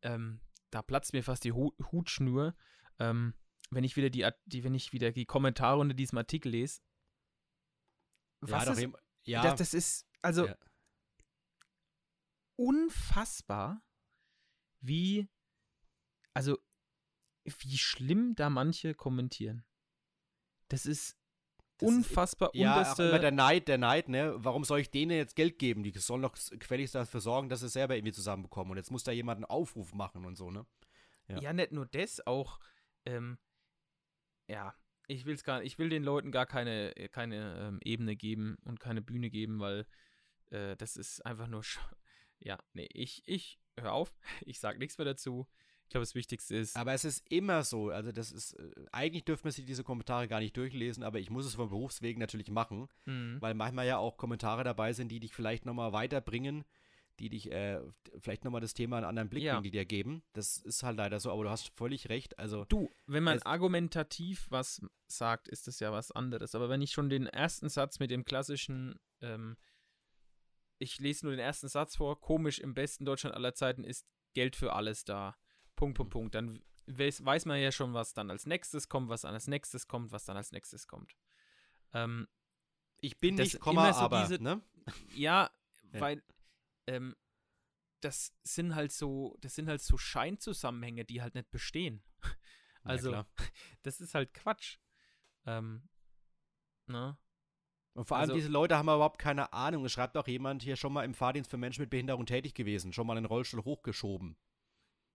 ähm, da platzt mir fast die Hu Hutschnur, ähm, wenn ich wieder die, die, wenn ich wieder die Kommentare unter diesem Artikel lese. Was doch ist, eben, ja, das, das ist, also Ja. Unfassbar, wie, also, wie schlimm da manche kommentieren. Das ist Das ist- unfassbar Ja, auch unterste. immer der Neid, der Neid, ne? Warum soll ich denen jetzt Geld geben? Die sollen doch gefälligst dafür sorgen, dass sie es selber irgendwie zusammenbekommen. Und jetzt muss da jemand einen Aufruf machen und so, ne? ja. ja. nicht nur das, auch, ähm, ja, ich will's gar ich will den Leuten gar keine, keine ähm, Ebene geben und keine Bühne geben, weil äh, das ist einfach nur, ja, nee, ich, ich, hör auf, [LAUGHS] ich sag nichts mehr dazu. Ich glaube, das Wichtigste ist, Aber es ist immer so. Also, das ist, äh, eigentlich dürfen wir sich diese Kommentare gar nicht durchlesen, aber ich muss es von Berufswegen natürlich machen, Mhm. weil manchmal ja auch Kommentare dabei sind, die dich vielleicht nochmal weiterbringen, die dich äh, vielleicht nochmal das Thema einen anderen Blickwinkel dir geben. Das ist halt leider so, aber du hast völlig recht. Also, Du, wenn man argumentativ was sagt, ist das ja was anderes. Aber wenn ich schon den ersten Satz mit dem klassischen, ähm, ich lese nur den ersten Satz vor, komisch im besten Deutschland aller Zeiten ist Geld für alles da. Punkt, Punkt, Mhm. Punkt. Dann weiß, weiß man ja schon, was dann als nächstes kommt, was dann als nächstes kommt, was dann als nächstes kommt. Ähm, ich bin das nicht, Komma, immer so aber, diese- ne? ja, Ja. weil ähm, das sind halt so, das sind halt so Scheinzusammenhänge, die halt nicht bestehen. [LAUGHS] Also, klar. [LAUGHS] das ist halt Quatsch. Ähm, ne? Und vor allem also- diese Leute haben überhaupt keine Ahnung. Es schreibt auch jemand hier schon mal im Fahrdienst für Menschen mit Behinderung tätig gewesen, schon mal einen Rollstuhl hochgeschoben.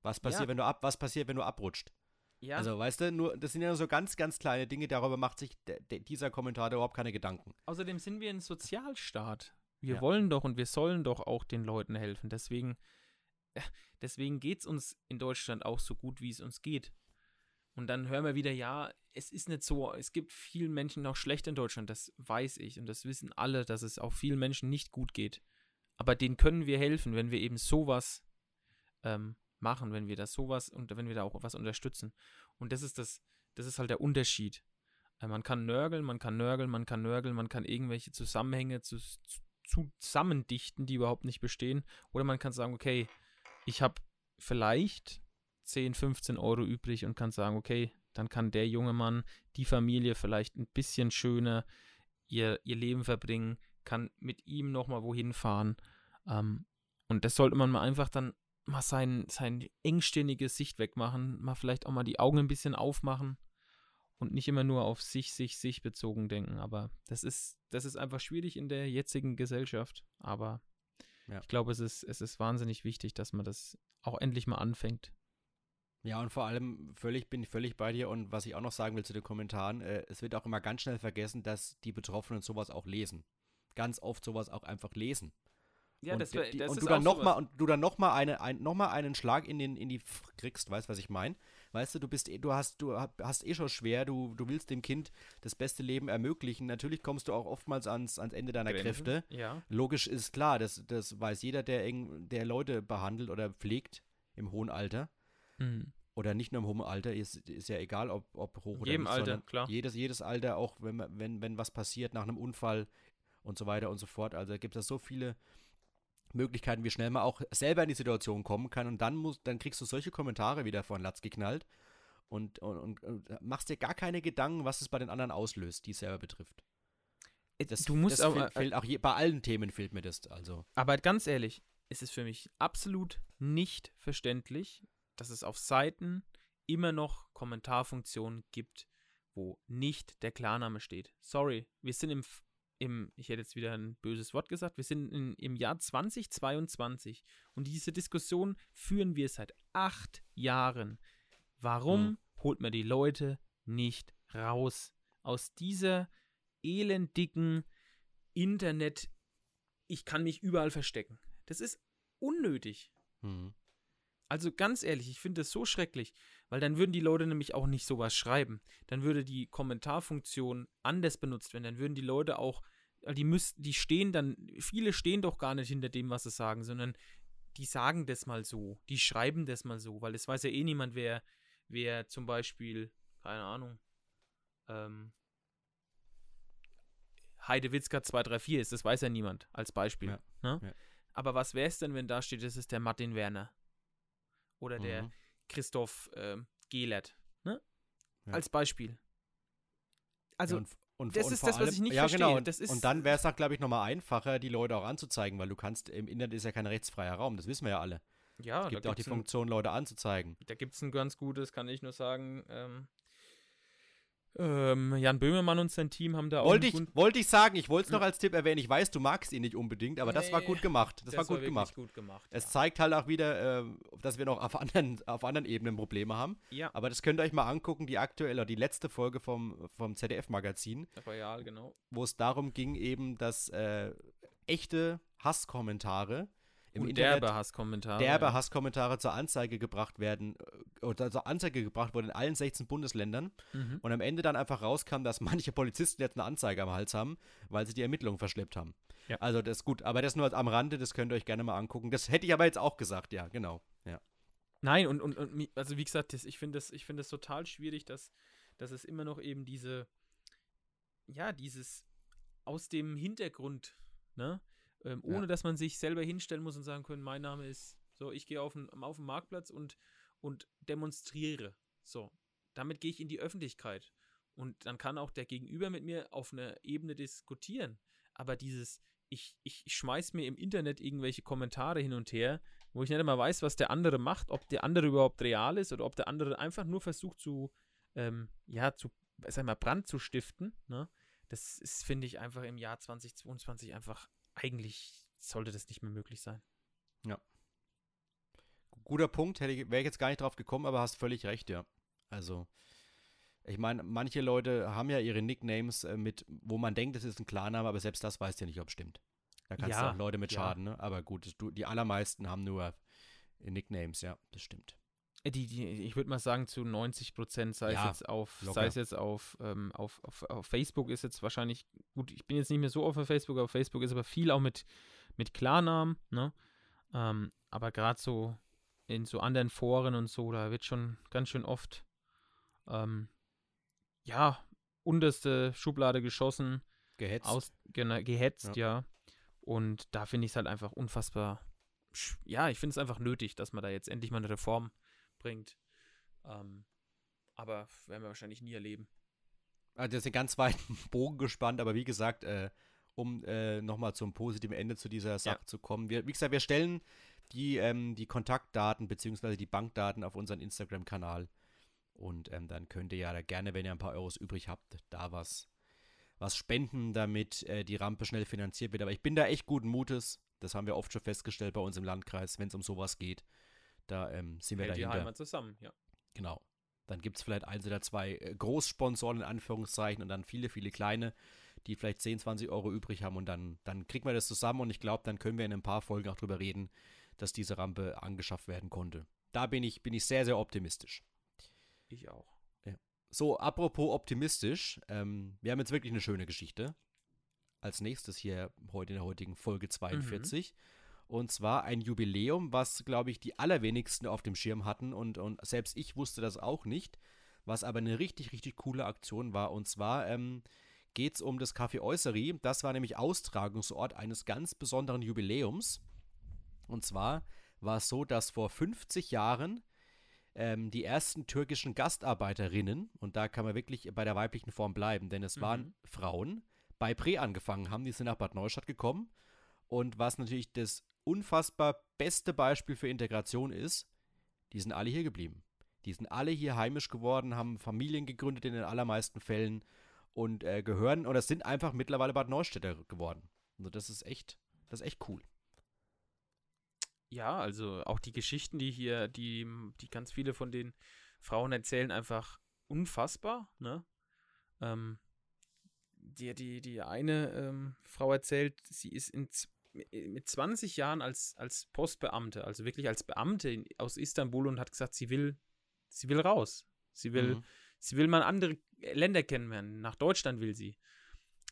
Was passiert, Ja. wenn du ab, was passiert, wenn du abrutscht? Ja, Also, weißt du, nur, das sind ja nur so ganz, ganz kleine Dinge, darüber macht sich dieser Kommentar überhaupt keine Gedanken. außerdem sind wir ein Sozialstaat. Wir Ja. wollen doch und wir sollen doch auch den Leuten helfen. Deswegen, äh, deswegen geht es uns in Deutschland auch so gut, wie es uns geht. Und dann hören wir wieder, ja, es ist nicht so, es gibt vielen Menschen noch schlecht in Deutschland, das weiß ich und das wissen alle, dass es auch vielen Menschen nicht gut geht. Aber denen können wir helfen, wenn wir eben sowas ähm, machen, wenn wir das sowas und wenn wir da auch was unterstützen. Und das ist das, das ist halt der Unterschied. Äh, Man kann nörgeln, man kann nörgeln, man kann nörgeln, man kann irgendwelche Zusammenhänge zu, zu, zusammendichten, die überhaupt nicht bestehen. Oder man kann sagen, okay, ich habe vielleicht 10, 15 Euro übrig und kann sagen, okay, dann kann der junge Mann, die Familie vielleicht ein bisschen schöner ihr, ihr Leben verbringen, kann mit ihm nochmal wohin fahren. Ähm, und das sollte man mal einfach dann mal sein, sein engstirnige Sicht wegmachen, mal vielleicht auch mal die Augen ein bisschen aufmachen und nicht immer nur auf sich, sich, sich bezogen denken. Aber das ist, das ist einfach schwierig in der jetzigen Gesellschaft. Aber Ja. ich glaube, es ist, es ist wahnsinnig wichtig, dass man das auch endlich mal anfängt. Ja, und vor allem völlig, bin ich völlig bei dir. Und was ich auch noch sagen will zu den Kommentaren, äh, es wird auch immer ganz schnell vergessen, dass die Betroffenen sowas auch lesen. Ganz oft sowas auch einfach lesen. und, die- die, und du dann noch mal und du dann noch mal eine ein, noch mal einen Schlag in den in die F kriegst, weißt was ich meine? Weißt du, du bist eh- du hast du hast eh schon schwer, du du willst dem Kind das beste Leben ermöglichen. Natürlich kommst du auch oftmals ans ans Ende deiner Kräfte. Ja. Logisch ist klar, das das weiß jeder, der eng, der Leute behandelt oder pflegt im hohen Alter Mhm. oder nicht nur im hohen Alter, ist, ist ja egal, ob, ob hoch oder Jedem nicht, Alter, klar. Jedes, jedes Alter, auch wenn, wenn, wenn was passiert nach einem Unfall und so weiter und so fort. Also gibt es so viele Möglichkeiten, wie schnell man auch selber in die Situation kommen kann und dann muss, dann kriegst du solche Kommentare wieder von Latz geknallt und, und, und, machst dir gar keine Gedanken, was es bei den anderen auslöst, die es selber betrifft. Das, du musst das aber, fehlt, auch je, bei allen Themen fehlt mir das. Also. Aber ganz ehrlich, es ist für mich absolut nicht verständlich, dass es auf Seiten immer noch Kommentarfunktionen gibt, wo nicht der Klarname steht. Sorry, wir sind im, im ich hätte jetzt wieder ein böses Wort gesagt, wir sind in, im Jahr 2022 und diese Diskussion führen wir seit acht Jahren. Warum hm. holt man die Leute nicht raus aus dieser elendigen Internet, ich kann mich überall verstecken. Das ist unnötig. Hm. Also ganz ehrlich, ich finde das so schrecklich, weil dann würden die Leute nämlich auch nicht sowas schreiben. Dann würde die Kommentarfunktion anders benutzt werden. Dann würden die Leute auch, die müssten, die stehen dann, viele stehen doch gar nicht hinter dem, was sie sagen, sondern die sagen das mal so, die schreiben das mal so, weil es weiß ja eh niemand, wer, wer zum Beispiel, keine Ahnung, ähm, Heidewitzka 234 ist, das weiß ja niemand als Beispiel. Ja, ne? ja. Aber was wäre es denn, wenn da steht, das ist der Martin Werner? Oder der mhm. Christoph äh, Gehlert, ne? Ja. Als Beispiel. Also, und, und, das und ist das, allem, was ich nicht ja, verstehe. Genau. Und, und dann wäre es, glaube ich, nochmal einfacher, die Leute auch anzuzeigen, weil du kannst, im Internet ist ja kein rechtsfreier Raum, das wissen wir ja alle. Ja, es gibt auch die Funktion, ein, Leute anzuzeigen. Da gibt es ein ganz gutes, kann ich nur sagen, ähm, ähm, Jan Böhmermann und sein Team haben da auch. Wollte ich, wollte ich sagen, ich wollte es noch als Tipp erwähnen. Ich weiß, du magst ihn nicht unbedingt, aber nee, das war gut gemacht. Das, das war gut war gemacht. gut gemacht. Es ja. zeigt halt auch wieder, äh, dass wir noch auf anderen, auf anderen Ebenen Probleme haben. Ja. Aber das könnt ihr euch mal angucken, die aktuelle, die letzte Folge vom, vom ZDF-Magazin. Royal, genau. Wo es darum ging, eben, dass äh, echte Hasskommentare im und Internet derbe Hasskommentare. Derbe. Hasskommentare zur Anzeige gebracht werden äh, oder zur Anzeige gebracht wurden in allen 16 Bundesländern mhm. und am Ende dann einfach rauskam, dass [LAUGHS] manche Polizisten jetzt eine Anzeige am Hals haben, weil sie die Ermittlungen verschleppt haben. Ja. Also das ist gut, aber das nur am Rande, das könnt ihr euch gerne mal angucken. Das hätte ich aber jetzt auch gesagt, ja, genau. Ja. Nein, und, und, und also wie gesagt, das, ich finde das, ich find das total schwierig, dass, dass es immer noch eben diese, ja, dieses aus dem Hintergrund, ne? Ähm, ohne ja. dass man sich selber hinstellen muss und sagen können, mein Name ist so, ich gehe auf den, auf den Marktplatz und, und demonstriere. So, damit gehe ich in die Öffentlichkeit. Und dann kann auch der Gegenüber mit mir auf einer Ebene diskutieren. Aber dieses, ich, ich, ich schmeiß mir im Internet irgendwelche Kommentare hin und her, wo ich nicht immer weiß, was der andere macht, ob der andere überhaupt real ist oder ob der andere einfach nur versucht zu, ähm, ja, zu, sag mal, Brand zu stiften, ne? Das ist, finde ich, einfach im Jahr 2022 einfach eigentlich sollte das nicht mehr möglich sein. Ja. Guter Punkt, wäre ich jetzt gar nicht drauf gekommen, aber hast völlig recht, ja. Also, ich meine, manche Leute haben ja ihre Nicknames äh, mit, wo man denkt, es ist ein Klarname, aber selbst das weißt ja nicht, ob es stimmt. Da kannst ja, du auch Leute mit ja. schaden, ne? Aber gut, du, die allermeisten haben nur Nicknames, ja, das stimmt. Äh, die, die, ich würde mal sagen, zu 90 Prozent, sei ja, es jetzt auf, locker. sei es jetzt auf, ähm, auf, auf, auf, Facebook ist jetzt wahrscheinlich, gut, ich bin jetzt nicht mehr so auf Facebook, aber Facebook ist aber viel auch mit, mit Klarnamen, ne? Ähm, aber gerade so in so anderen Foren und so, da wird schon ganz schön oft, ähm, ja, unterste Schublade geschossen. Gehetzt. Aus, genau, gehetzt, ja. ja. Und da finde ich es halt einfach unfassbar, ja, ich finde es einfach nötig, dass man da jetzt endlich mal eine Reform bringt. Ähm, aber werden wir wahrscheinlich nie erleben. Also das ist ein ganz weiten [LAUGHS] Bogen gespannt, aber wie gesagt, äh, um äh, nochmal zum positiven Ende zu dieser Sache ja. zu kommen. Wir, wie gesagt, wir stellen die, ähm, die Kontaktdaten bzw. die Bankdaten auf unseren Instagram-Kanal. Und ähm, dann könnt ihr ja da gerne, wenn ihr ein paar Euros übrig habt, da was, was spenden, damit äh, die Rampe schnell finanziert wird. Aber ich bin da echt guten Mutes. Das haben wir oft schon festgestellt bei uns im Landkreis, wenn es um sowas geht. Da ähm, sind wir Hält dahinter. die Heimat zusammen, ja. Genau. Dann gibt es vielleicht eins oder zwei äh, Großsponsoren in Anführungszeichen und dann viele, viele kleine, die vielleicht 10, 20 Euro übrig haben und dann, dann kriegen wir das zusammen und ich glaube, dann können wir in ein paar Folgen auch drüber reden, dass diese Rampe angeschafft werden konnte. Da bin ich, bin ich sehr, sehr optimistisch. Ich auch. Ja. So, apropos optimistisch, ähm, wir haben jetzt wirklich eine schöne Geschichte. Als nächstes hier heute in der heutigen Folge 42. Mhm. Und zwar ein Jubiläum, was, glaube ich, die allerwenigsten auf dem Schirm hatten. Und, und selbst ich wusste das auch nicht. Was aber eine richtig, richtig coole Aktion war. Und zwar ähm, geht es um das Café Äußerie. Das war nämlich Austragungsort eines ganz besonderen Jubiläums. Und zwar war es so, dass vor 50 Jahren ähm, die ersten türkischen Gastarbeiterinnen, und da kann man wirklich bei der weiblichen Form bleiben, denn es mhm. waren Frauen, bei Pre angefangen haben. Die sind nach Bad Neustadt gekommen. Und was natürlich das unfassbar beste Beispiel für Integration ist, die sind alle hier geblieben. Die sind alle hier heimisch geworden, haben Familien gegründet in den allermeisten Fällen und äh, gehören oder sind einfach mittlerweile Bad Neustädter geworden. Also das ist echt, das ist echt cool. Ja, also auch die Geschichten, die hier, die, die ganz viele von den Frauen erzählen, einfach unfassbar, ne? Ähm, die, die, die eine ähm, Frau erzählt, sie ist in, mit 20 Jahren als, als Postbeamte, also wirklich als Beamte aus Istanbul und hat gesagt, sie will, sie will raus. Sie will, mhm. sie will mal andere Länder kennenlernen. Nach Deutschland will sie.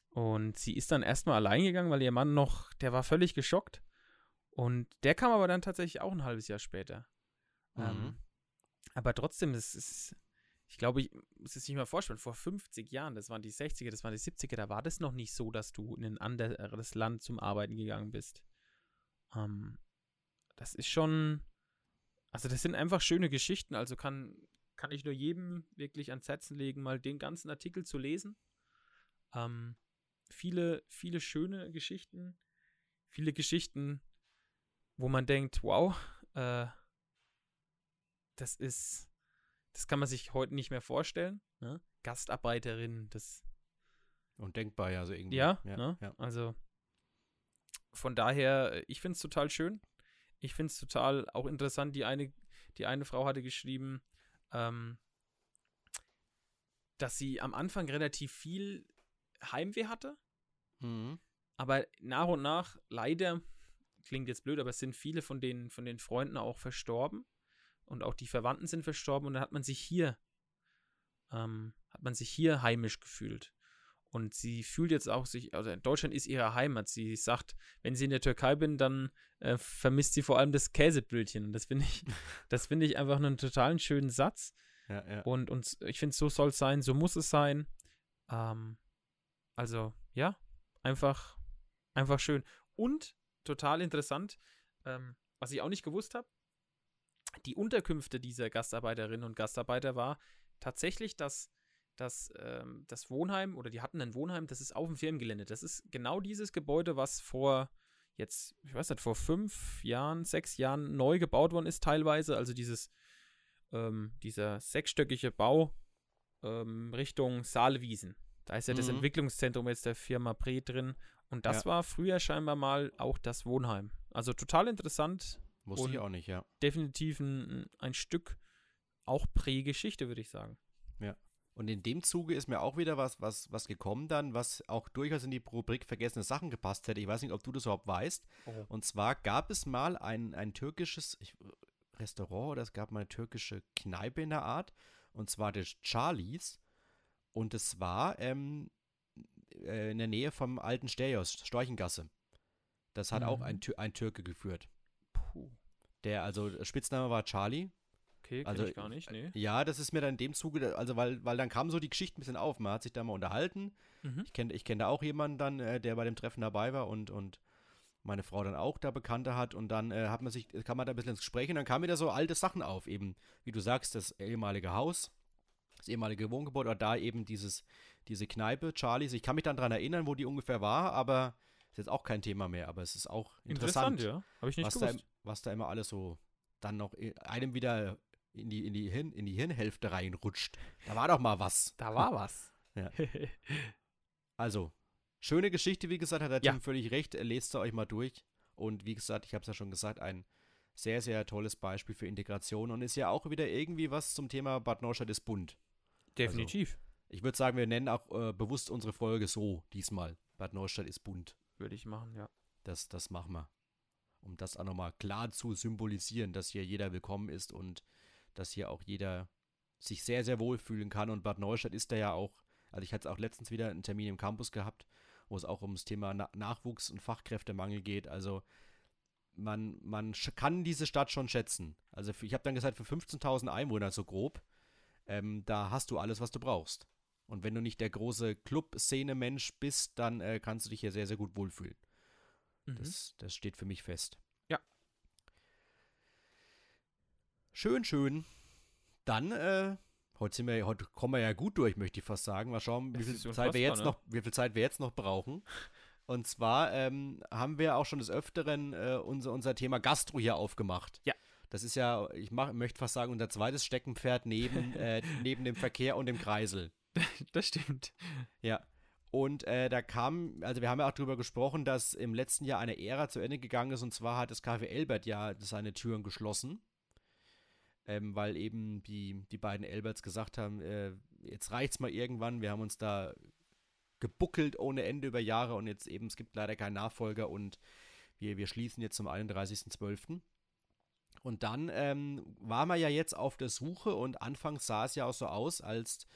Und sie ist dann erstmal allein gegangen, weil ihr Mann noch, der war völlig geschockt. Und der kam aber dann tatsächlich auch ein halbes Jahr später. Mhm. Ähm, aber trotzdem, es ist, ich glaube, ich muss es sich mal vorstellen, vor 50 Jahren, das waren die 60er, das waren die 70er, da war das noch nicht so, dass du in ein anderes Land zum Arbeiten gegangen bist. Ähm, das ist schon, also das sind einfach schöne Geschichten, also kann, kann ich nur jedem wirklich ans Herzen legen, mal den ganzen Artikel zu lesen. Ähm, viele, viele schöne Geschichten, viele Geschichten, wo man denkt, wow, äh, das ist, das kann man sich heute nicht mehr vorstellen. Ne? Gastarbeiterin, das. Undenkbar, ja, so irgendwie. Ja, ja, ne? ja. also von daher, ich finde es total schön. Ich finde es total auch interessant. Die eine, die eine Frau hatte geschrieben, ähm, dass sie am Anfang relativ viel Heimweh hatte. Mhm. Aber nach und nach, leider, klingt jetzt blöd, aber es sind viele von den, von den Freunden auch verstorben und auch die Verwandten sind verstorben und dann hat man sich hier, ähm, hat man sich hier heimisch gefühlt. Und sie fühlt jetzt auch sich, also Deutschland ist ihre Heimat. Sie sagt, wenn sie in der Türkei bin, dann äh, vermisst sie vor allem das Käsebrötchen. Und das finde ich, [LAUGHS] das finde ich einfach einen totalen schönen Satz. Ja, ja. Und, und ich finde, so soll es sein, so muss es sein. Ähm, also, ja, einfach, einfach schön. Und total interessant, ähm, was ich auch nicht gewusst habe, die Unterkünfte dieser Gastarbeiterinnen und Gastarbeiter war tatsächlich das, das, ähm, das Wohnheim oder die hatten ein Wohnheim, das ist auf dem Firmengelände. Das ist genau dieses Gebäude, was vor jetzt, ich weiß nicht, vor fünf Jahren, sechs Jahren neu gebaut worden ist, teilweise. Also dieses, ähm, dieser sechsstöckige Bau ähm, Richtung Saalwiesen. Da ist ja mhm. das Entwicklungszentrum jetzt der Firma Pre drin. Und das ja. war früher scheinbar mal auch das Wohnheim. Also total interessant. Wusste ich auch nicht, ja. Definitiv ein, ein Stück auch Prägeschichte, würde ich sagen. Ja. Und in dem Zuge ist mir auch wieder was, was, was gekommen dann, was auch durchaus in die Rubrik vergessene Sachen gepasst hätte. Ich weiß nicht, ob du das überhaupt weißt. Oh. Und zwar gab es mal ein, ein türkisches ich, Restaurant oder es gab mal eine türkische Kneipe in der Art. Und zwar des Charlies. Und es war ähm, äh, in der Nähe vom alten Stereos, Storchengasse. Das hat mhm. auch ein, ein Türke geführt. Der, also Spitzname war Charlie. Okay, also, ich gar nicht, nee. Ja, das ist mir dann in dem Zuge, also weil, weil dann kam so die Geschichte ein bisschen auf. Man hat sich da mal unterhalten. Mhm. Ich kenne ich kenn da auch jemanden dann, äh, der bei dem Treffen dabei war und, und meine Frau dann auch da Bekannte hat und dann äh, hat man sich, kam man da ein bisschen ins Gespräch und dann kamen wieder so alte Sachen auf, eben, wie du sagst, das ehemalige Haus, das ehemalige Wohngebäude oder da eben dieses, diese Kneipe, Charlies. Ich kann mich dann daran erinnern, wo die ungefähr war, aber ist jetzt auch kein Thema mehr, aber es ist auch interessant, interessant ja. Habe ich nicht was gewusst. Da, was da immer alles so dann noch einem wieder in die, in die, Hirn, in die Hirnhälfte reinrutscht. Da war doch mal was. Da war [LAUGHS] was. ja. [LAUGHS] Also, schöne Geschichte, wie gesagt, hat der ja. Tim völlig recht. Lest sie euch mal durch. Und wie gesagt, ich habe es ja schon gesagt, ein sehr, sehr tolles Beispiel für Integration und ist ja auch wieder irgendwie was zum Thema Bad Neustadt ist bunt. Definitiv. Also, ich würde sagen, wir nennen auch äh, bewusst unsere Folge so diesmal. Bad Neustadt ist bunt. Würde ich machen, ja. Das, das machen wir. Um das auch nochmal klar zu symbolisieren, dass hier jeder willkommen ist und dass hier auch jeder sich sehr, sehr wohl fühlen kann. Und Bad Neustadt ist da ja auch, also ich hatte auch letztens wieder einen Termin im Campus gehabt, wo es auch ums Thema Na Nachwuchs- und Fachkräftemangel geht. Also man, man kann diese Stadt schon schätzen. Also für, ich habe dann gesagt, für 15.000 Einwohner so grob, ähm, da hast du alles, was du brauchst. Und wenn du nicht der große Club-Szene-Mensch bist, dann äh, kannst du dich hier sehr, sehr gut wohlfühlen. Mhm. Das, das steht für mich fest. Ja. Schön, schön. Dann äh, Heute, sind wir, heute kommen wir ja gut durch, möchte ich fast sagen. Mal schauen, wie viel, Zeit wir jetzt unfassbar, noch, wie viel Zeit wir jetzt noch brauchen. [LAUGHS] Und zwar ähm, haben wir auch schon des Öfteren äh, unser, unser Thema Gastro hier aufgemacht. Ja. Das ist ja, ich mach, möchte fast sagen, unser zweites Steckenpferd neben, äh, neben dem Verkehr und dem Kreisel. [LAUGHS] Das stimmt. Ja. Und äh, da kam, also wir haben ja auch darüber gesprochen, dass im letzten Jahr eine Ära zu Ende gegangen ist und zwar hat das Café Elbert ja seine Türen geschlossen. Ähm, weil eben die, die beiden Elberts gesagt haben, äh, jetzt reicht's mal irgendwann, wir haben uns da gebuckelt ohne Ende über Jahre und jetzt eben, es gibt leider keinen Nachfolger und wir, wir schließen jetzt zum 31.12. Und dann ähm, war man ja jetzt auf der Suche und anfangs sah es ja auch so aus, als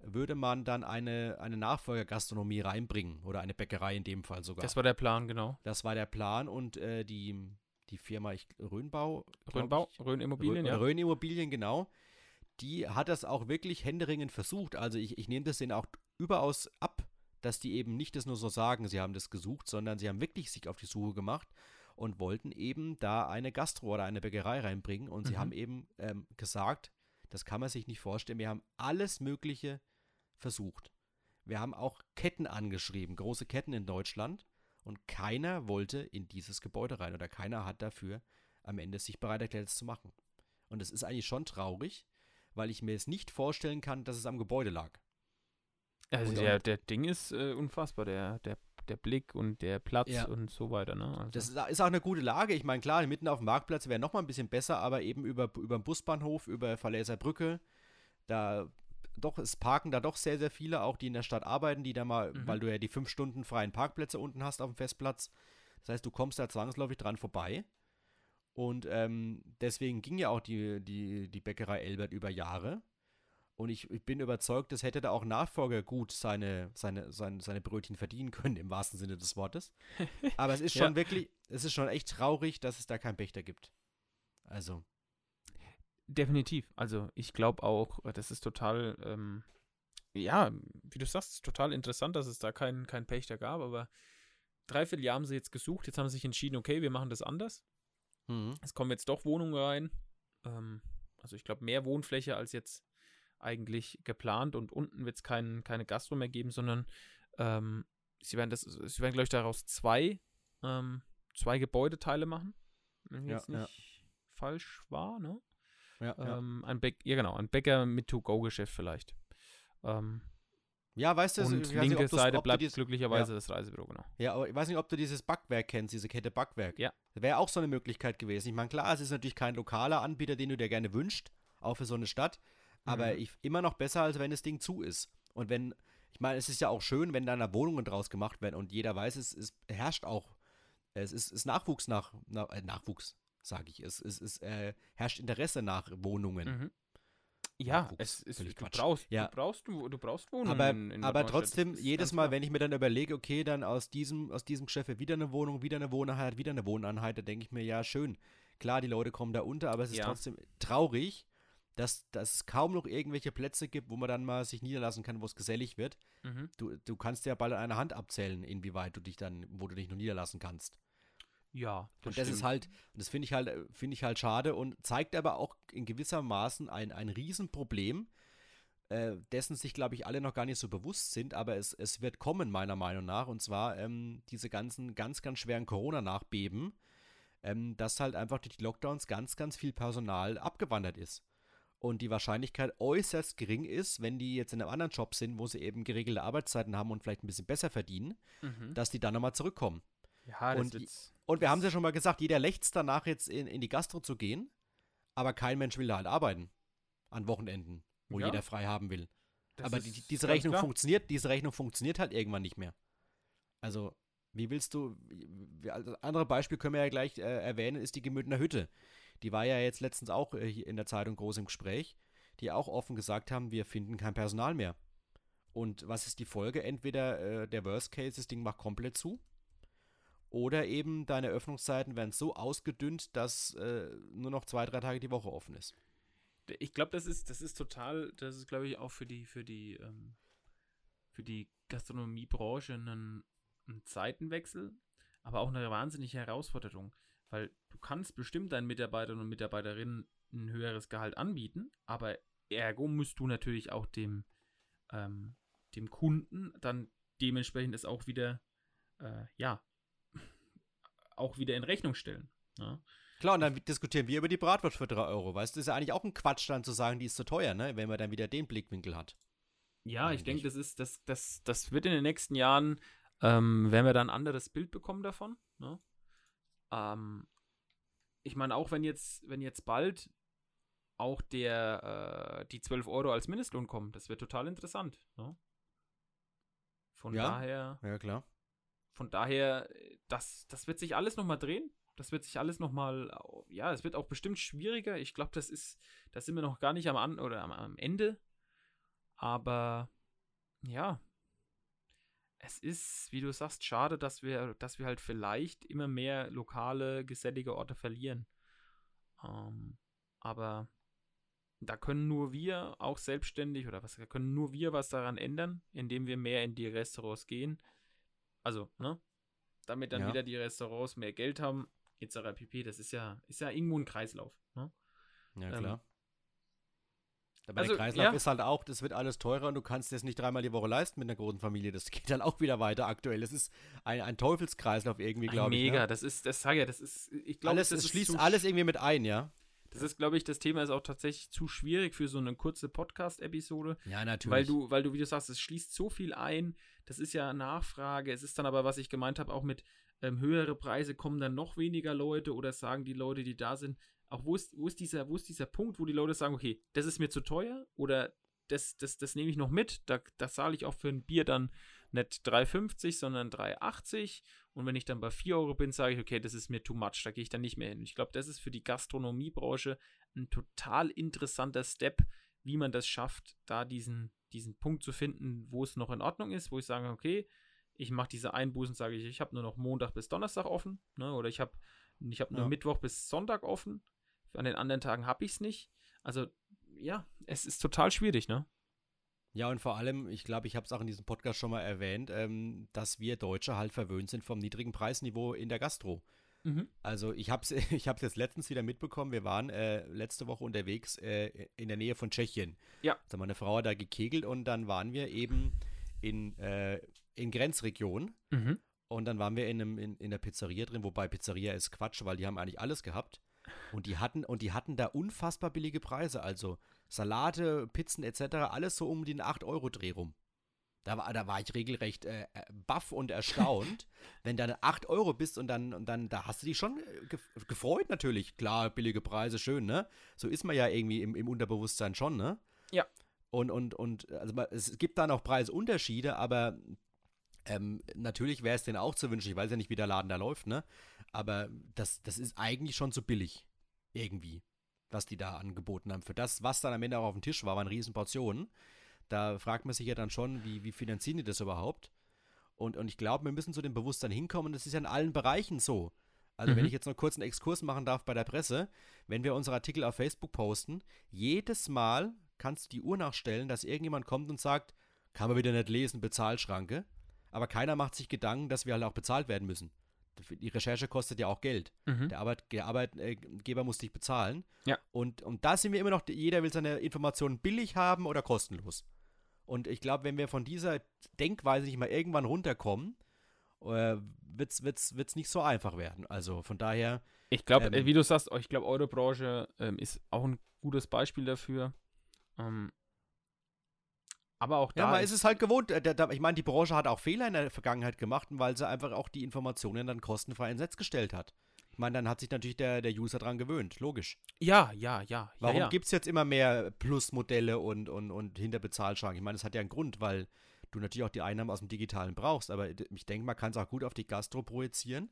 würde man dann eine, eine Nachfolgergastronomie reinbringen oder eine Bäckerei in dem Fall sogar. Das war der Plan, genau. Das war der Plan und äh, die, die Firma ich, Rhönbau, Rhönbau, ich, Rhön Immobilien, Rhön, ja. Rhön Immobilien, genau. Die hat das auch wirklich händeringend versucht. Also ich, ich nehme das denen auch überaus ab, dass die eben nicht das nur so sagen, sie haben das gesucht, sondern sie haben wirklich sich auf die Suche gemacht und wollten eben da eine Gastro oder eine Bäckerei reinbringen. Und sie Mhm. haben eben ähm, gesagt, das kann man sich nicht vorstellen, wir haben alles Mögliche versucht. Wir haben auch Ketten angeschrieben, große Ketten in Deutschland. Und keiner wollte in dieses Gebäude rein oder keiner hat dafür am Ende sich bereit erklärt, es zu machen. Und es ist eigentlich schon traurig, weil ich mir es nicht vorstellen kann, dass es am Gebäude lag. Also Und- der, der Ding ist äh, unfassbar, der, der, der Blick und der Platz Ja. und so weiter, ne? Also, Das ist, auch eine gute Lage. Ich meine, klar, mitten auf dem Marktplatz wäre noch mal ein bisschen besser, aber eben über, über den Busbahnhof, über Verläser Brücke, da doch, es parken da doch sehr, sehr viele, auch die in der Stadt arbeiten, die da mal, Mhm. weil du ja die fünf Stunden freien Parkplätze unten hast auf dem Festplatz. Das heißt, du kommst da zwangsläufig dran vorbei. Und ähm, deswegen ging ja auch die, die, die Bäckerei Elbert über Jahre. Und ich, ich bin überzeugt, das hätte da auch Nachfolger gut seine, seine, seine, seine Brötchen verdienen können, im wahrsten Sinne des Wortes. [LAUGHS] Aber es ist schon Ja. wirklich, es ist schon echt traurig, dass es da keinen Pächter gibt. Also, Definitiv. Also ich glaube auch, das ist total, ähm, ja, wie du sagst, total interessant, dass es da keinen kein Pächter gab, aber dreiviertel Jahr haben sie jetzt gesucht, jetzt haben sie sich entschieden, okay, wir machen das anders. mhm. Es kommen jetzt doch Wohnungen rein. Ähm, also ich glaube, mehr Wohnfläche als jetzt eigentlich geplant und unten wird es kein, keine Gastro mehr geben, sondern ähm, sie werden das, sie werden, glaube ich, daraus zwei, ähm, zwei Gebäudeteile machen. Wenn ich Ja, jetzt nicht ja. falsch war, ne? ja, ja. Ähm, ein Bäck, ja genau, ein Bäcker mit To-Go-Geschäft vielleicht. Ähm, ja, weißt du, und weiß nicht, linke du's- Seite bleibt dies- glücklicherweise das Reisebüro, genau. Ja, aber ich weiß nicht, ob du dieses Backwerk kennst, diese Kette Backwerk. Ja. Wäre auch so eine Möglichkeit gewesen. Ich meine, klar, es ist natürlich kein lokaler Anbieter, den du dir gerne wünscht, auch für so eine Stadt. Aber Mhm. ich, immer noch besser, als wenn das Ding zu ist. Und wenn, ich meine, es ist ja auch schön, wenn da Wohnungen draus gemacht werden und jeder weiß, es, es herrscht auch, es ist, ist Nachwuchs nach, nach äh, Nachwuchs, sage ich, es, es, es äh, herrscht Interesse nach Wohnungen. Mhm. Ja, Nachwuchs, es ist, du Quatsch. brauchst, Ja. du brauchst, du, du brauchst Wohnungen Aber, in, in aber trotzdem, jedes Mal, wenn ich mir dann überlege, okay, dann aus diesem, aus diesem Geschäft wieder eine Wohnung, wieder eine Wohneinheit, wieder eine Wohneinheit, da denke ich mir, ja, schön. Klar, die Leute kommen da unter, aber es ist Ja. trotzdem traurig, dass, dass es kaum noch irgendwelche Plätze gibt, wo man dann mal sich niederlassen kann, wo es gesellig wird. Mhm. Du, du kannst ja bald an einer Hand abzählen, inwieweit du dich dann, wo du dich noch niederlassen kannst. Ja, und das ist stimmt. halt, und das finde ich halt, finde ich halt schade und zeigt aber auch in gewisser Maßen ein, ein Riesenproblem, äh, dessen sich, glaube ich, alle noch gar nicht so bewusst sind, aber es, es wird kommen, meiner Meinung nach, und zwar ähm, diese ganzen ganz, ganz schweren Corona-Nachbeben, ähm, dass halt einfach durch die Lockdowns ganz, ganz viel Personal abgewandert ist. Und die Wahrscheinlichkeit äußerst gering ist, wenn die jetzt in einem anderen Job sind, wo sie eben geregelte Arbeitszeiten haben und vielleicht ein bisschen besser verdienen, Mhm. dass die dann nochmal zurückkommen. Ja, das und- wird's. Und wir haben es ja schon mal gesagt, jeder lächzt danach jetzt in, in die Gastro zu gehen, aber kein Mensch will da halt arbeiten. An Wochenenden, wo Ja. jeder frei haben will. Das aber die, diese Rechnung klar. funktioniert, diese Rechnung funktioniert halt irgendwann nicht mehr. Also, wie willst du, wie, also andere Beispiel können wir ja gleich äh, erwähnen, ist die Gemütner Hütte. Die war ja jetzt letztens auch äh, in der Zeitung groß im Gespräch, die auch offen gesagt haben, wir finden kein Personal mehr. Und was ist die Folge? Entweder äh, der Worst Case, das Ding macht komplett zu. Oder eben deine Öffnungszeiten werden so ausgedünnt, dass äh, nur noch zwei, drei Tage die Woche offen ist. Ich glaube, das ist, das ist total, das ist, glaube ich, auch für die, für die, ähm, für die Gastronomiebranche ein, ein Zeitenwechsel, aber auch eine wahnsinnige Herausforderung. Weil du kannst bestimmt deinen Mitarbeitern und Mitarbeiterinnen ein höheres Gehalt anbieten, aber ergo musst du natürlich auch dem, ähm, dem Kunden dann dementsprechend es auch wieder, äh, ja, [LAUGHS] auch wieder in Rechnung stellen. Ja? Ne? Klar, und dann diskutieren wir über die Bratwurst für 3 Euro. Weißt du, das ist ja eigentlich auch ein Quatsch, dann zu sagen, die ist zu teuer, ne? wenn man dann wieder den Blickwinkel hat. Ja, eigentlich. ich denke, das ist, das, das, das wird in den nächsten Jahren, ähm, werden wir da ein anderes Bild bekommen davon. Ne? Ähm, ich meine, auch wenn jetzt, wenn jetzt bald auch der, äh, die 12 Euro als Mindestlohn kommen, das wird total interessant. Ne? Von ja, daher. Ja, klar. Von daher, das, das wird sich alles nochmal drehen. Das wird sich alles nochmal, ja, es wird auch bestimmt schwieriger. Ich glaube, das ist, da sind wir noch gar nicht am, An oder am, am Ende. Aber ja, es ist, wie du sagst, schade, dass wir, dass wir halt vielleicht immer mehr lokale, gesellige Orte verlieren. Ähm, aber da können nur wir auch selbstständig oder was, da können nur wir was daran ändern, indem wir mehr in die Restaurants gehen. Also, ne? Damit dann ja. wieder die Restaurants mehr Geld haben, etc. pp. Das ist ja, ist ja irgendwo ein Kreislauf. Ne? Ja, ähm, klar. Ähm, aber also, der Kreislauf ja. ist halt auch, das wird alles teurer und du kannst das nicht dreimal die Woche leisten mit einer großen Familie. Das [LAUGHS] geht dann auch wieder weiter aktuell. Das ist ein, ein Teufelskreislauf irgendwie, glaube ich. Mega, ne? das ist, das sage ja, das ist, ich glaube, das es schließt alles irgendwie mit ein, ja. Das ist, glaube ich, das Thema ist auch tatsächlich zu schwierig für so eine kurze Podcast-Episode. Ja, natürlich. Weil du, weil du, wie du sagst, es schließt so viel ein. Das ist ja Nachfrage. Es ist dann aber, was ich gemeint habe, auch mit ähm, höhere Preise kommen dann noch weniger Leute oder sagen die Leute, die da sind, auch wo ist, wo ist dieser, wo ist dieser Punkt, wo die Leute sagen, okay, das ist mir zu teuer oder das, das, das nehme ich noch mit, da, das zahle ich auch für ein Bier dann nicht 3,50, sondern 3,80 und wenn ich dann bei 4 Euro bin, sage ich, okay, das ist mir too much, da gehe ich dann nicht mehr hin. Ich glaube, das ist für die Gastronomiebranche ein total interessanter Step, wie man das schafft, da diesen, diesen Punkt zu finden, wo es noch in Ordnung ist, wo ich sage, okay, ich mache diese Einbußen, sage ich, ich habe nur noch Montag bis Donnerstag offen, ne, oder ich habe ich hab nur ja. Mittwoch bis Sonntag offen an den anderen Tagen habe ich es nicht. Also, ja, es ist total schwierig, ne? Ja, und vor allem, ich glaube, ich habe es auch in diesem Podcast schon mal erwähnt, ähm, dass wir Deutsche halt verwöhnt sind vom niedrigen Preisniveau in der Gastro. Mhm. Also ich habe es [LAUGHS] ich jetzt letztens wieder mitbekommen, wir waren äh, letzte Woche unterwegs äh, in der Nähe von Tschechien. Ja. Also meine Frau hat da gekegelt und dann waren wir eben in, äh, in Grenzregion. Mhm. Und dann waren wir in, einem, in, in der Pizzeria drin, wobei Pizzeria ist Quatsch, weil die haben eigentlich alles gehabt. Und die hatten, und die hatten da unfassbar billige Preise. Also Salate, Pizzen etc., alles so um den 8-Euro-Dreh rum. Da war, da war ich regelrecht äh, äh baff und erstaunt, [LAUGHS] wenn du dann 8 Euro bist und dann, und dann, da hast du dich schon äh, gefreut natürlich. Klar, billige Preise, schön, ne? So ist man ja irgendwie im, im Unterbewusstsein schon, ne? Ja. Und, und, und, also es gibt da noch Preisunterschiede, aber ähm, natürlich wäre es denen auch zu wünschen. Ich weiß ja nicht, wie der Laden da läuft, ne? Aber das, das ist eigentlich schon zu billig. Irgendwie. Was die da angeboten haben. Für das, was dann am Ende auch auf dem Tisch war, waren Riesenportionen. Da fragt man sich ja dann schon, wie, wie finanzieren die das überhaupt? Und, und ich glaube, wir müssen zu dem Bewusstsein hinkommen. Das ist ja in allen Bereichen so. Also, mhm. wenn ich jetzt noch kurz einen Exkurs machen darf bei der Presse, wenn wir unsere Artikel auf Facebook posten, jedes Mal kannst du die Uhr nachstellen, dass irgendjemand kommt und sagt, kann man wieder nicht lesen, Bezahlschranke. Aber keiner macht sich Gedanken, dass wir halt auch bezahlt werden müssen die Recherche kostet ja auch Geld. Mhm. Der, Arbeit, der, Arbeitgeber muss dich bezahlen. Ja. Und, und da sind wir immer noch, jeder will seine Informationen billig haben oder kostenlos. Und ich glaube, wenn wir von dieser Denkweise nicht mal irgendwann runterkommen, äh, wird es wird's, wird's nicht so einfach werden. Also von daher. Ich glaube, ähm, wie du sagst, ich glaube, eure Branche ähm, ist auch ein gutes Beispiel dafür. Ähm, aber auch da. Ja, man ist es halt gewohnt. Äh, ich meine, die Branche hat auch Fehler in der Vergangenheit gemacht, weil sie einfach auch die Informationen dann kostenfrei ins Netz gestellt hat. Ich meine, dann hat sich natürlich der, der User dran gewöhnt, logisch. Ja, ja, ja. Warum ja, ja. gibt es jetzt immer mehr Plusmodelle und, und, und Hinterbezahlschranken? Ich meine, das hat ja einen Grund, weil du natürlich auch die Einnahmen aus dem Digitalen brauchst. Aber ich denke, man kann es auch gut auf die Gastro projizieren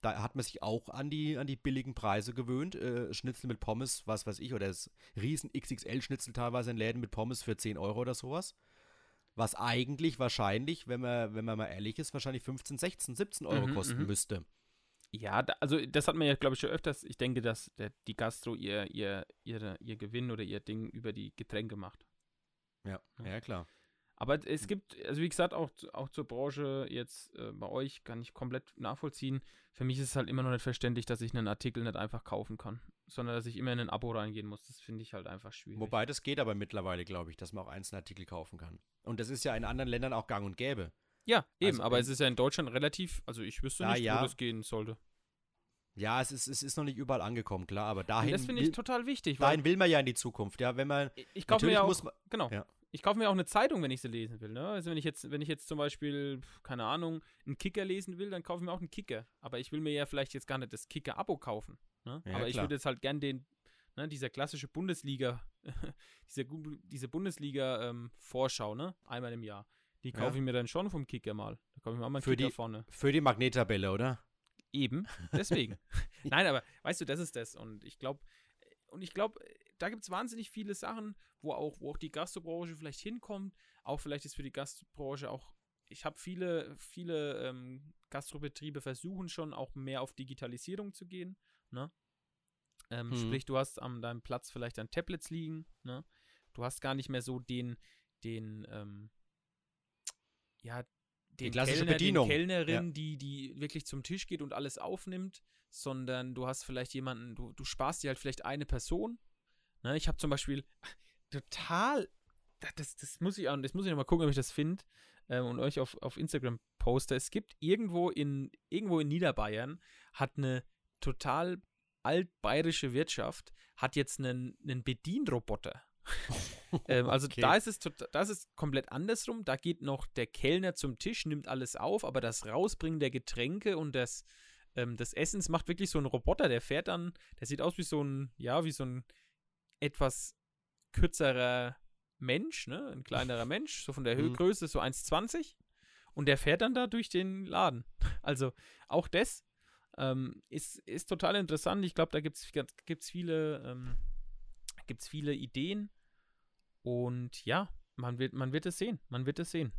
da hat man sich auch an die, an die billigen Preise gewöhnt. Äh, Schnitzel mit Pommes, was weiß ich, oder das riesen XXL-Schnitzel teilweise in Läden mit Pommes für 10 Euro oder sowas. Was eigentlich wahrscheinlich, wenn man, wenn man mal ehrlich ist, wahrscheinlich 15, 16, 17 Euro mhm, kosten mhm. müsste. Ja, da, also das hat man ja, glaube ich, schon öfters. Ich denke, dass der, die Gastro ihr, ihr, ihr, ihr Gewinn oder ihr Ding über die Getränke macht. Ja, ja, ja klar. Aber es gibt, also wie gesagt, auch, auch zur Branche jetzt äh, bei euch kann ich komplett nachvollziehen. Für mich ist es halt immer noch nicht verständlich, dass ich einen Artikel nicht einfach kaufen kann. sondern dass ich immer in ein Abo reingehen muss. Das finde ich halt einfach schwierig. Wobei das geht aber mittlerweile, glaube ich, dass man auch einzelne Artikel kaufen kann. Und das ist ja in anderen Ländern auch gang und gäbe. Ja, eben, Also aber es ist ja in Deutschland relativ, also ich wüsste Ja, nicht, ja. wo das gehen sollte. Ja, es ist, es ist noch nicht überall angekommen, klar, aber Und dahin, das finde ich will, total wichtig, dahin will man ja in die Zukunft. Ja, wenn man, ich- natürlich ja auch, muss man, genau, ja. Ich kaufe mir auch eine Zeitung, wenn ich sie lesen will. Ne? Also wenn ich jetzt, wenn ich jetzt zum Beispiel, keine Ahnung, einen Kicker lesen will, dann kaufe ich mir auch einen Kicker. Aber ich will mir ja vielleicht jetzt gar nicht das Kicker-Abo kaufen. Ne? Ja, Aber ich klar. würde jetzt halt gern den, ne, dieser klassische Bundesliga, [LAUGHS] diese, diese Bundesliga-Vorschau, ne? Einmal im Jahr. Die Ja. kaufe ich mir dann schon vom Kicker mal. Da kaufe ich mir auch mal einen Für Kicker die- vorne. für die Magnettabelle, oder? Eben, deswegen. [LAUGHS] Nein, aber weißt du, das ist das. Und ich glaube, und ich glaube, da gibt es wahnsinnig viele Sachen, wo auch, wo auch die Gastrobranche vielleicht hinkommt. Auch vielleicht ist für die Gastrobranche auch, ich habe viele, viele ähm, Gastrobetriebe versuchen schon auch mehr auf Digitalisierung zu gehen. Ne? Ähm, Mhm. Sprich, du hast an deinem Platz vielleicht an Tablets liegen. Ne? Du hast gar nicht mehr so den, den, ähm, ja, den klassische Kellner, Bedienung. Den Kellnerin, die, die wirklich zum Tisch geht und alles aufnimmt, sondern du hast vielleicht jemanden, du, du sparst dir halt vielleicht eine Person. Ne? Ich habe zum Beispiel total, das, das muss ich auch, das muss ich noch mal gucken, ob ich das finde ähm, und euch auf, auf Instagram poste. Es gibt irgendwo in, irgendwo in Niederbayern hat eine total altbayerische Wirtschaft, hat jetzt einen, einen Bedienroboter. [LAUGHS] ähm, also Okay. da ist es das ist komplett andersrum. Da geht noch der Kellner zum Tisch, nimmt alles auf, aber das Rausbringen der Getränke und das, ähm, des Essens macht wirklich so ein Roboter. Der fährt dann, der sieht aus wie so ein, ja, wie so ein etwas kürzerer Mensch, ne? Ein kleinerer [LAUGHS] Mensch, so von der Mhm. Höhegröße, so 1,20. Und der fährt dann da durch den Laden. [LAUGHS] Also auch das ähm, ist, ist total interessant. Ich glaube, da gibt es viele, ähm, gibt's viele Ideen. Und ja, man wird, man wird es sehen. Man wird es sehen.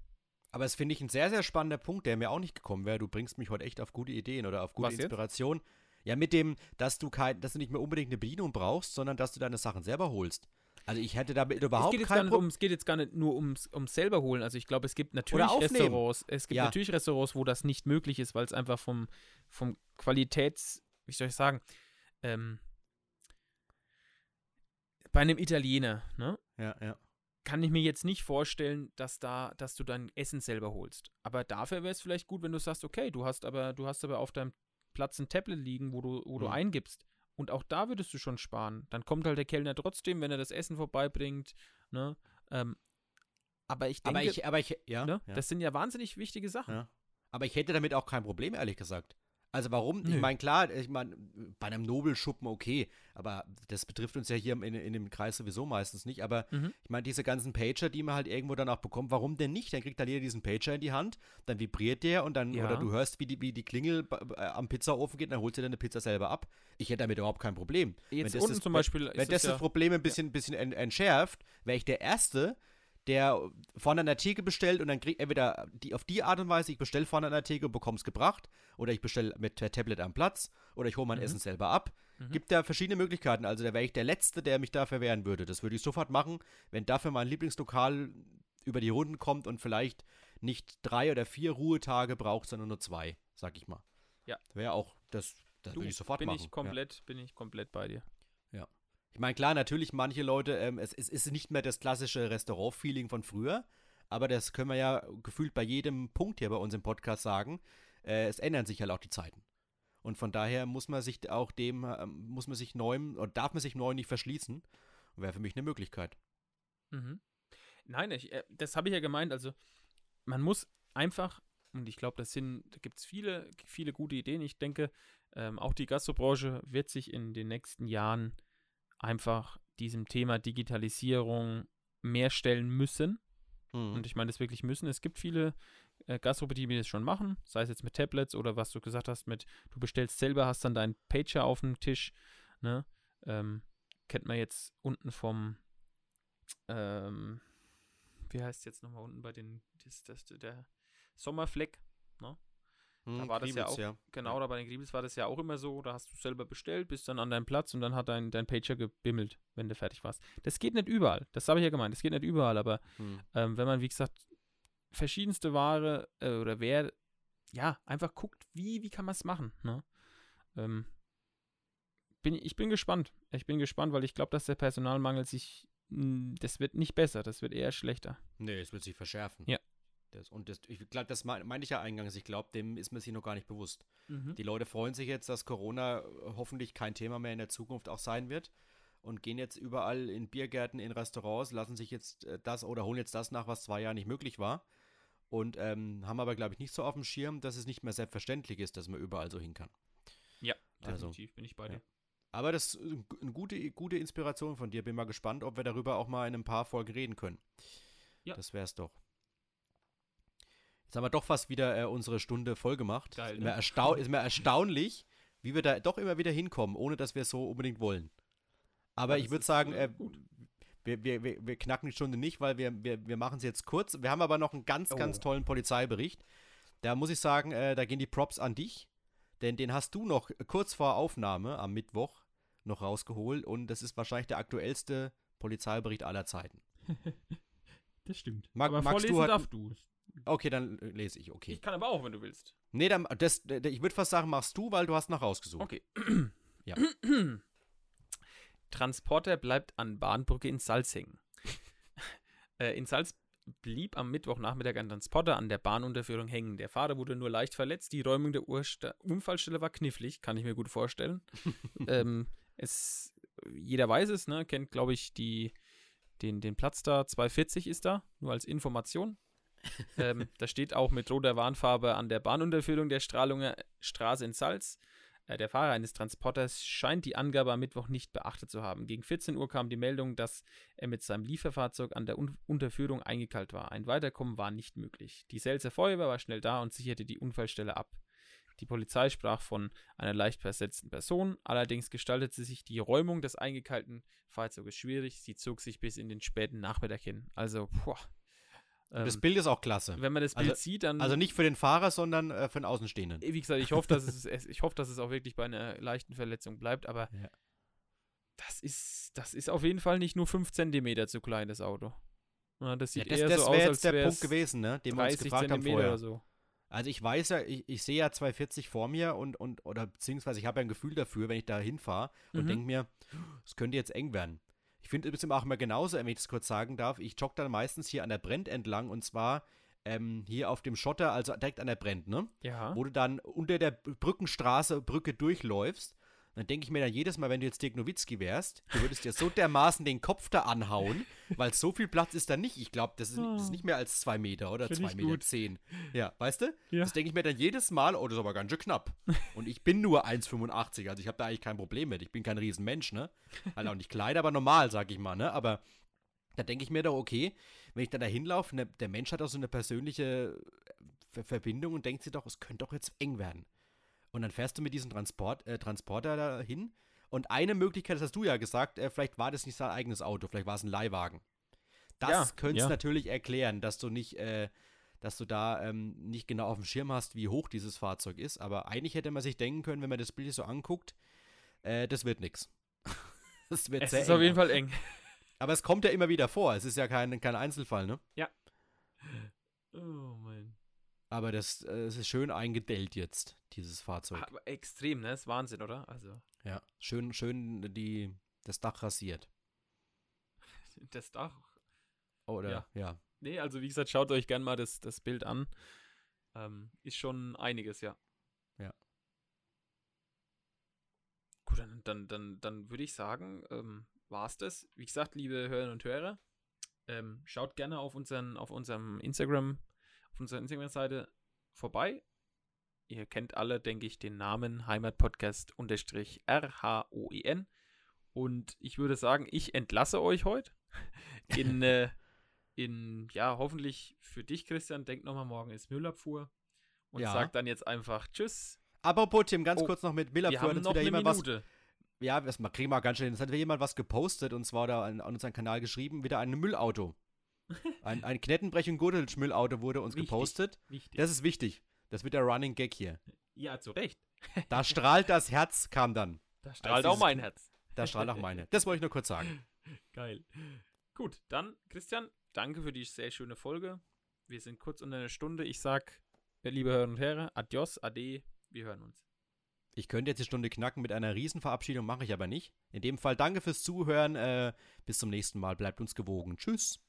Aber es finde ich ein sehr, sehr spannender Punkt, der mir auch nicht gekommen wäre. Du bringst mich heute echt auf gute Ideen oder auf gute Was jetzt? Inspiration. Ja, mit dem, dass du kein, dass du nicht mehr unbedingt eine Bedienung brauchst, sondern dass du deine Sachen selber holst. Also ich hätte damit es, überhaupt jetzt gar kein um, es geht jetzt gar nicht nur ums, ums selber holen. Also ich glaube, es gibt natürlich. Restaurants, es gibt Ja. natürlich Restaurants, wo das nicht möglich ist, weil es einfach vom, vom Qualitäts, wie soll ich sagen, ähm, bei einem Italiener, ne? Ja, ja. Kann ich mir jetzt nicht vorstellen, dass da, dass du dein Essen selber holst. Aber dafür wäre es vielleicht gut, wenn du sagst, okay, du hast aber, du hast aber auf deinem Platz ein Tablet liegen, wo du, wo du Mhm. eingibst. Und auch da würdest du schon sparen. Dann kommt halt der Kellner trotzdem, wenn er das Essen vorbeibringt. Ne? Ähm, aber ich denke, Aber ich, aber ich, ja, ne? ja. das sind ja wahnsinnig wichtige Sachen. Ja. Aber ich hätte damit auch kein Problem, ehrlich gesagt. Also warum? Ich Nö. meine, klar, ich meine, bei einem Nobelschuppen okay, aber das betrifft uns ja hier in, in dem Kreis sowieso meistens nicht. Aber Mhm. ich meine, diese ganzen Pager, die man halt irgendwo dann auch bekommt, warum denn nicht? Dann kriegt dann jeder diesen Pager in die Hand, dann vibriert der und dann, Ja. oder du hörst, wie die, wie die Klingel äh, am Pizzaofen geht, dann holst du dir deine Pizza selber ab. Ich hätte damit überhaupt kein Problem. Jetzt das unten das- zum wenn- Beispiel Wenn das es ja, das Problem ein bisschen, bisschen en- entschärft, wäre ich der Erste, der vorne an der Theke bestellt und dann kriegt entweder die, auf die Art und Weise, ich bestelle vorne an der Theke und bekomme es gebracht, oder ich bestelle mit Tablet am Platz, oder ich hole mein Mhm. Essen selber ab. Mhm. Gibt da verschiedene Möglichkeiten. Also da wäre ich der Letzte, der mich dafür wehren würde. Das würde ich sofort machen, wenn dafür mein Lieblingslokal über die Runden kommt und vielleicht nicht drei oder vier Ruhetage braucht, sondern nur zwei, sag ich mal. Ja. Wäre auch, das, das würde ich sofort bin machen. ich ja. komplett, bin ich komplett bei dir. Ich meine, klar, natürlich manche Leute, ähm, es, es ist nicht mehr das klassische Restaurant-Feeling von früher, aber das können wir ja gefühlt bei jedem Punkt hier bei uns im Podcast sagen. Äh, es ändern sich halt auch die Zeiten. Und von daher muss man sich auch dem, ähm, muss man sich neuem, oder darf man sich neu nicht verschließen. Wäre für mich eine Möglichkeit. Mhm. Nein, ich, äh, das habe ich ja gemeint. Also, man muss einfach, und ich glaube, das sind, da gibt es viele, viele gute Ideen. Ich denke, ähm, auch die Gastrobranche wird sich in den nächsten Jahren einfach diesem Thema Digitalisierung mehr stellen müssen. Mhm. Und ich meine das wirklich müssen. Es gibt viele äh, Gastrobetriebe, die das schon machen, sei es jetzt mit Tablets oder was du gesagt hast, mit du bestellst selber, hast dann deinen Pager auf dem Tisch. Ne? Ähm, kennt man jetzt unten vom, ähm, wie heißt es jetzt nochmal unten bei den, das, das, der Sommerfleck. Mhm, war das ja auch- Genau, da bei den Griebels war das ja auch immer so, da hast du selber bestellt, bist dann an deinem Platz und dann hat dein, dein Pager gebimmelt, wenn du fertig warst. Das geht nicht überall, das habe ich ja gemeint, das geht nicht überall, aber Mhm. ähm, wenn man, wie gesagt, verschiedenste Ware äh, oder wer, ja, einfach guckt, wie, wie kann man es machen, ne? Ähm, bin, ich bin gespannt. Ich bin gespannt, weil ich glaube, dass der Personalmangel sich, mh, das wird nicht besser, das wird eher schlechter. Nee, es wird sich verschärfen. Ja. Das, und das, ich glaube, das mein- meinte ich ja eingangs. Ich glaube, dem ist man sich noch gar nicht bewusst. Mhm. Die Leute freuen sich jetzt, dass Corona äh, hoffentlich kein Thema mehr in der Zukunft auch sein wird und gehen jetzt überall in Biergärten, in Restaurants, lassen sich jetzt äh, das oder holen jetzt das nach, was zwei Jahre nicht möglich war. Und ähm, haben aber, glaube ich, nicht so auf dem Schirm, dass es nicht mehr selbstverständlich ist, dass man überall so hin kann. Ja, Also, definitiv bin ich bei ja. dir. Aber das ist eine gute, gute Inspiration von dir. Bin mal gespannt, ob wir darüber auch mal in ein paar Folgen reden können. Ja. Das wär's doch. Jetzt haben wir doch fast wieder äh, unsere Stunde voll gemacht. Geil, ist, ne? mir ist mir erstaunlich, wie wir da doch immer wieder hinkommen, ohne dass wir es so unbedingt wollen. Aber Ja, ich würde sagen, äh, äh, wir, wir, wir, knacken die Stunde nicht, weil wir, wir, wir machen es jetzt kurz. Wir haben aber noch einen ganz, ganz Oh. tollen Polizeibericht. Da muss ich sagen, äh, da gehen die Props an dich, denn den hast du noch kurz vor Aufnahme am Mittwoch noch rausgeholt und das ist wahrscheinlich der aktuellste Polizeibericht aller Zeiten. [LAUGHS] Das stimmt. Mag- aber magst du vorlesen halt- darfst du. Okay, dann lese ich, okay. Ich kann aber auch, wenn du willst. Nee, dann, das, äh, ich würde fast sagen, machst du, weil du hast noch rausgesucht. Okay. [CLEARS THROAT] Ja. [CLEARS THROAT] Transporter bleibt an Bahnbrücke in Salz hängen. [LAUGHS] äh, in Salz blieb am Mittwochnachmittag ein Transporter an der Bahnunterführung hängen. Der Fahrer wurde nur leicht verletzt. Die Räumung der Ursta Unfallstelle war knifflig, kann ich mir gut vorstellen. [LAUGHS] ähm, es, jeder weiß es, ne? kennt, glaube ich, die, den, den Platz da. 240 ist da, nur als Information. Ähm, da steht auch mit roter Warnfarbe an der Bahnunterführung der Strahlunger Straße in Salz. Äh, Der Fahrer eines Transporters scheint die Angabe am Mittwoch nicht beachtet zu haben. Gegen 14 Uhr kam die Meldung, dass er mit seinem Lieferfahrzeug an der Un Unterführung eingekalt war. Ein Weiterkommen war nicht möglich. Die Selzer Feuerwehr war schnell da und sicherte die Unfallstelle ab. Die Polizei sprach von einer leicht versetzten Person, allerdings gestaltete sich die Räumung des eingekalten Fahrzeuges schwierig. Sie zog sich bis in den späten Nachmittag hin. Also, boah. Und das Ähm, Bild ist auch klasse. wenn man das Bild also- sieht, dann Also nicht für den Fahrer, sondern äh, für den Außenstehenden. wie gesagt, ich hoffe, dass [LAUGHS] es, ich hoffe, dass es auch wirklich bei einer leichten Verletzung bleibt, aber Ja. das ist, das ist auf jeden Fall nicht nur 5 cm zu klein, das Auto. Ja, das Ja, das eher das so aus, wäre jetzt der Punkt gewesen, ne, den wir uns 30 gefragt haben vorher. so. Also ich weiß ja, ich, ich sehe ja 240 vor mir und, und oder beziehungsweise ich habe ja ein Gefühl dafür, wenn ich da hinfahre und Mhm. denke mir, es könnte jetzt eng werden. Ich finde es auch immer genauso, wenn ich das kurz sagen darf, ich jogge dann meistens hier an der Brent entlang und zwar ähm, hier auf dem Schotter, also direkt an der Brent, ne? Ja. Wo du dann unter der Brückenstraße, Brücke durchläufst. Dann denke ich mir dann jedes Mal, wenn du jetzt Dirk Nowitzki wärst, du würdest dir so dermaßen den Kopf da anhauen, weil so viel Platz ist da nicht. Ich glaube, das, ist- das ist nicht mehr als zwei Meter oder Find zwei Meter gut. zehn. Ja, weißt du? Ja. Das denke ich mir dann jedes Mal, oh, das ist aber ganz schön knapp. Und ich bin nur 1,85, also ich habe da eigentlich kein Problem mit. Ich bin kein Riesenmensch, ne? Halt auch nicht klein, aber normal, sag ich mal, ne? Aber da denke ich mir doch, okay, wenn ich dann da hinlaufe, ne, der Mensch hat auch so eine persönliche Ver Verbindung und denkt sich doch, es könnte doch jetzt eng werden. Und dann fährst du mit diesem Transport, äh, Transporter da hin. Und eine Möglichkeit, das hast du ja gesagt, äh, vielleicht war das nicht sein eigenes Auto, vielleicht war es ein Leihwagen. Das Ja, könnte es ja. natürlich erklären, dass du nicht, äh, dass du da ähm, nicht genau auf dem Schirm hast, wie hoch dieses Fahrzeug ist. Aber eigentlich hätte man sich denken können, wenn man das Bild so anguckt, äh, das wird nichts. [LAUGHS] Das wird Es sehr ist auf eng. jeden Fall eng. Aber es kommt ja immer wieder vor. Es ist ja kein, kein Einzelfall, ne? Oh mein. Aber das, äh, es ist schön eingedellt jetzt, dieses Fahrzeug. Aber extrem, ne? Das ist Wahnsinn, oder? Also, Ja, schön, schön die, das Dach rasiert. [LAUGHS] das Dach. Oder, Ja. ja. Nee, also wie gesagt, schaut euch gerne mal das, das Bild an. Ähm, ist schon einiges, ja. Ja. Gut, dann, dann, dann, dann würde ich sagen, ähm, war's das. Wie gesagt, liebe Hörerinnen und Hörer, ähm, schaut gerne auf unseren, auf unserem Instagram, auf unserer Instagram-Seite vorbei. Ihr kennt alle, denke ich, den Namen Heimatpodcast unterstrich RHOEN. Und ich würde sagen, ich entlasse euch heute [LAUGHS] in, äh, in, ja, hoffentlich für dich, Christian, denk nochmal, morgen ist Müllabfuhr. Und Ja. sag dann jetzt einfach Tschüss. Apropos, Tim, ganz Oh, kurz noch mit Wir Müllabfuhr. haben Hat uns noch wieder eine jemand was Minute. Ja, das kriegen wir ganz schnell. Es hat wieder jemand was gepostet und zwar da an, an unseren Kanal geschrieben, wieder ein Müllauto. Ein, ein Knettenbrech- und Gurtelsch-Müllauto wurde uns Wichtig. gepostet. Wichtig. Das ist wichtig. Das wird der Running Gag hier. ja, zu Recht. Da strahlt das Herz, kam dann. Da [LAUGHS] strahlt auch mein Herz. Da strahlt auch meine. Das wollte ich nur kurz sagen. Geil. Gut, dann, Christian, danke für die sehr schöne Folge. Wir sind kurz unter einer Stunde. Ich sag, liebe Hörerinnen und Herren, adios, ade, wir hören uns. Ich könnte jetzt die Stunde knacken mit einer Riesenverabschiedung, mache ich aber nicht. In dem Fall danke fürs Zuhören. Äh, bis zum nächsten Mal. Bleibt uns gewogen. Tschüss.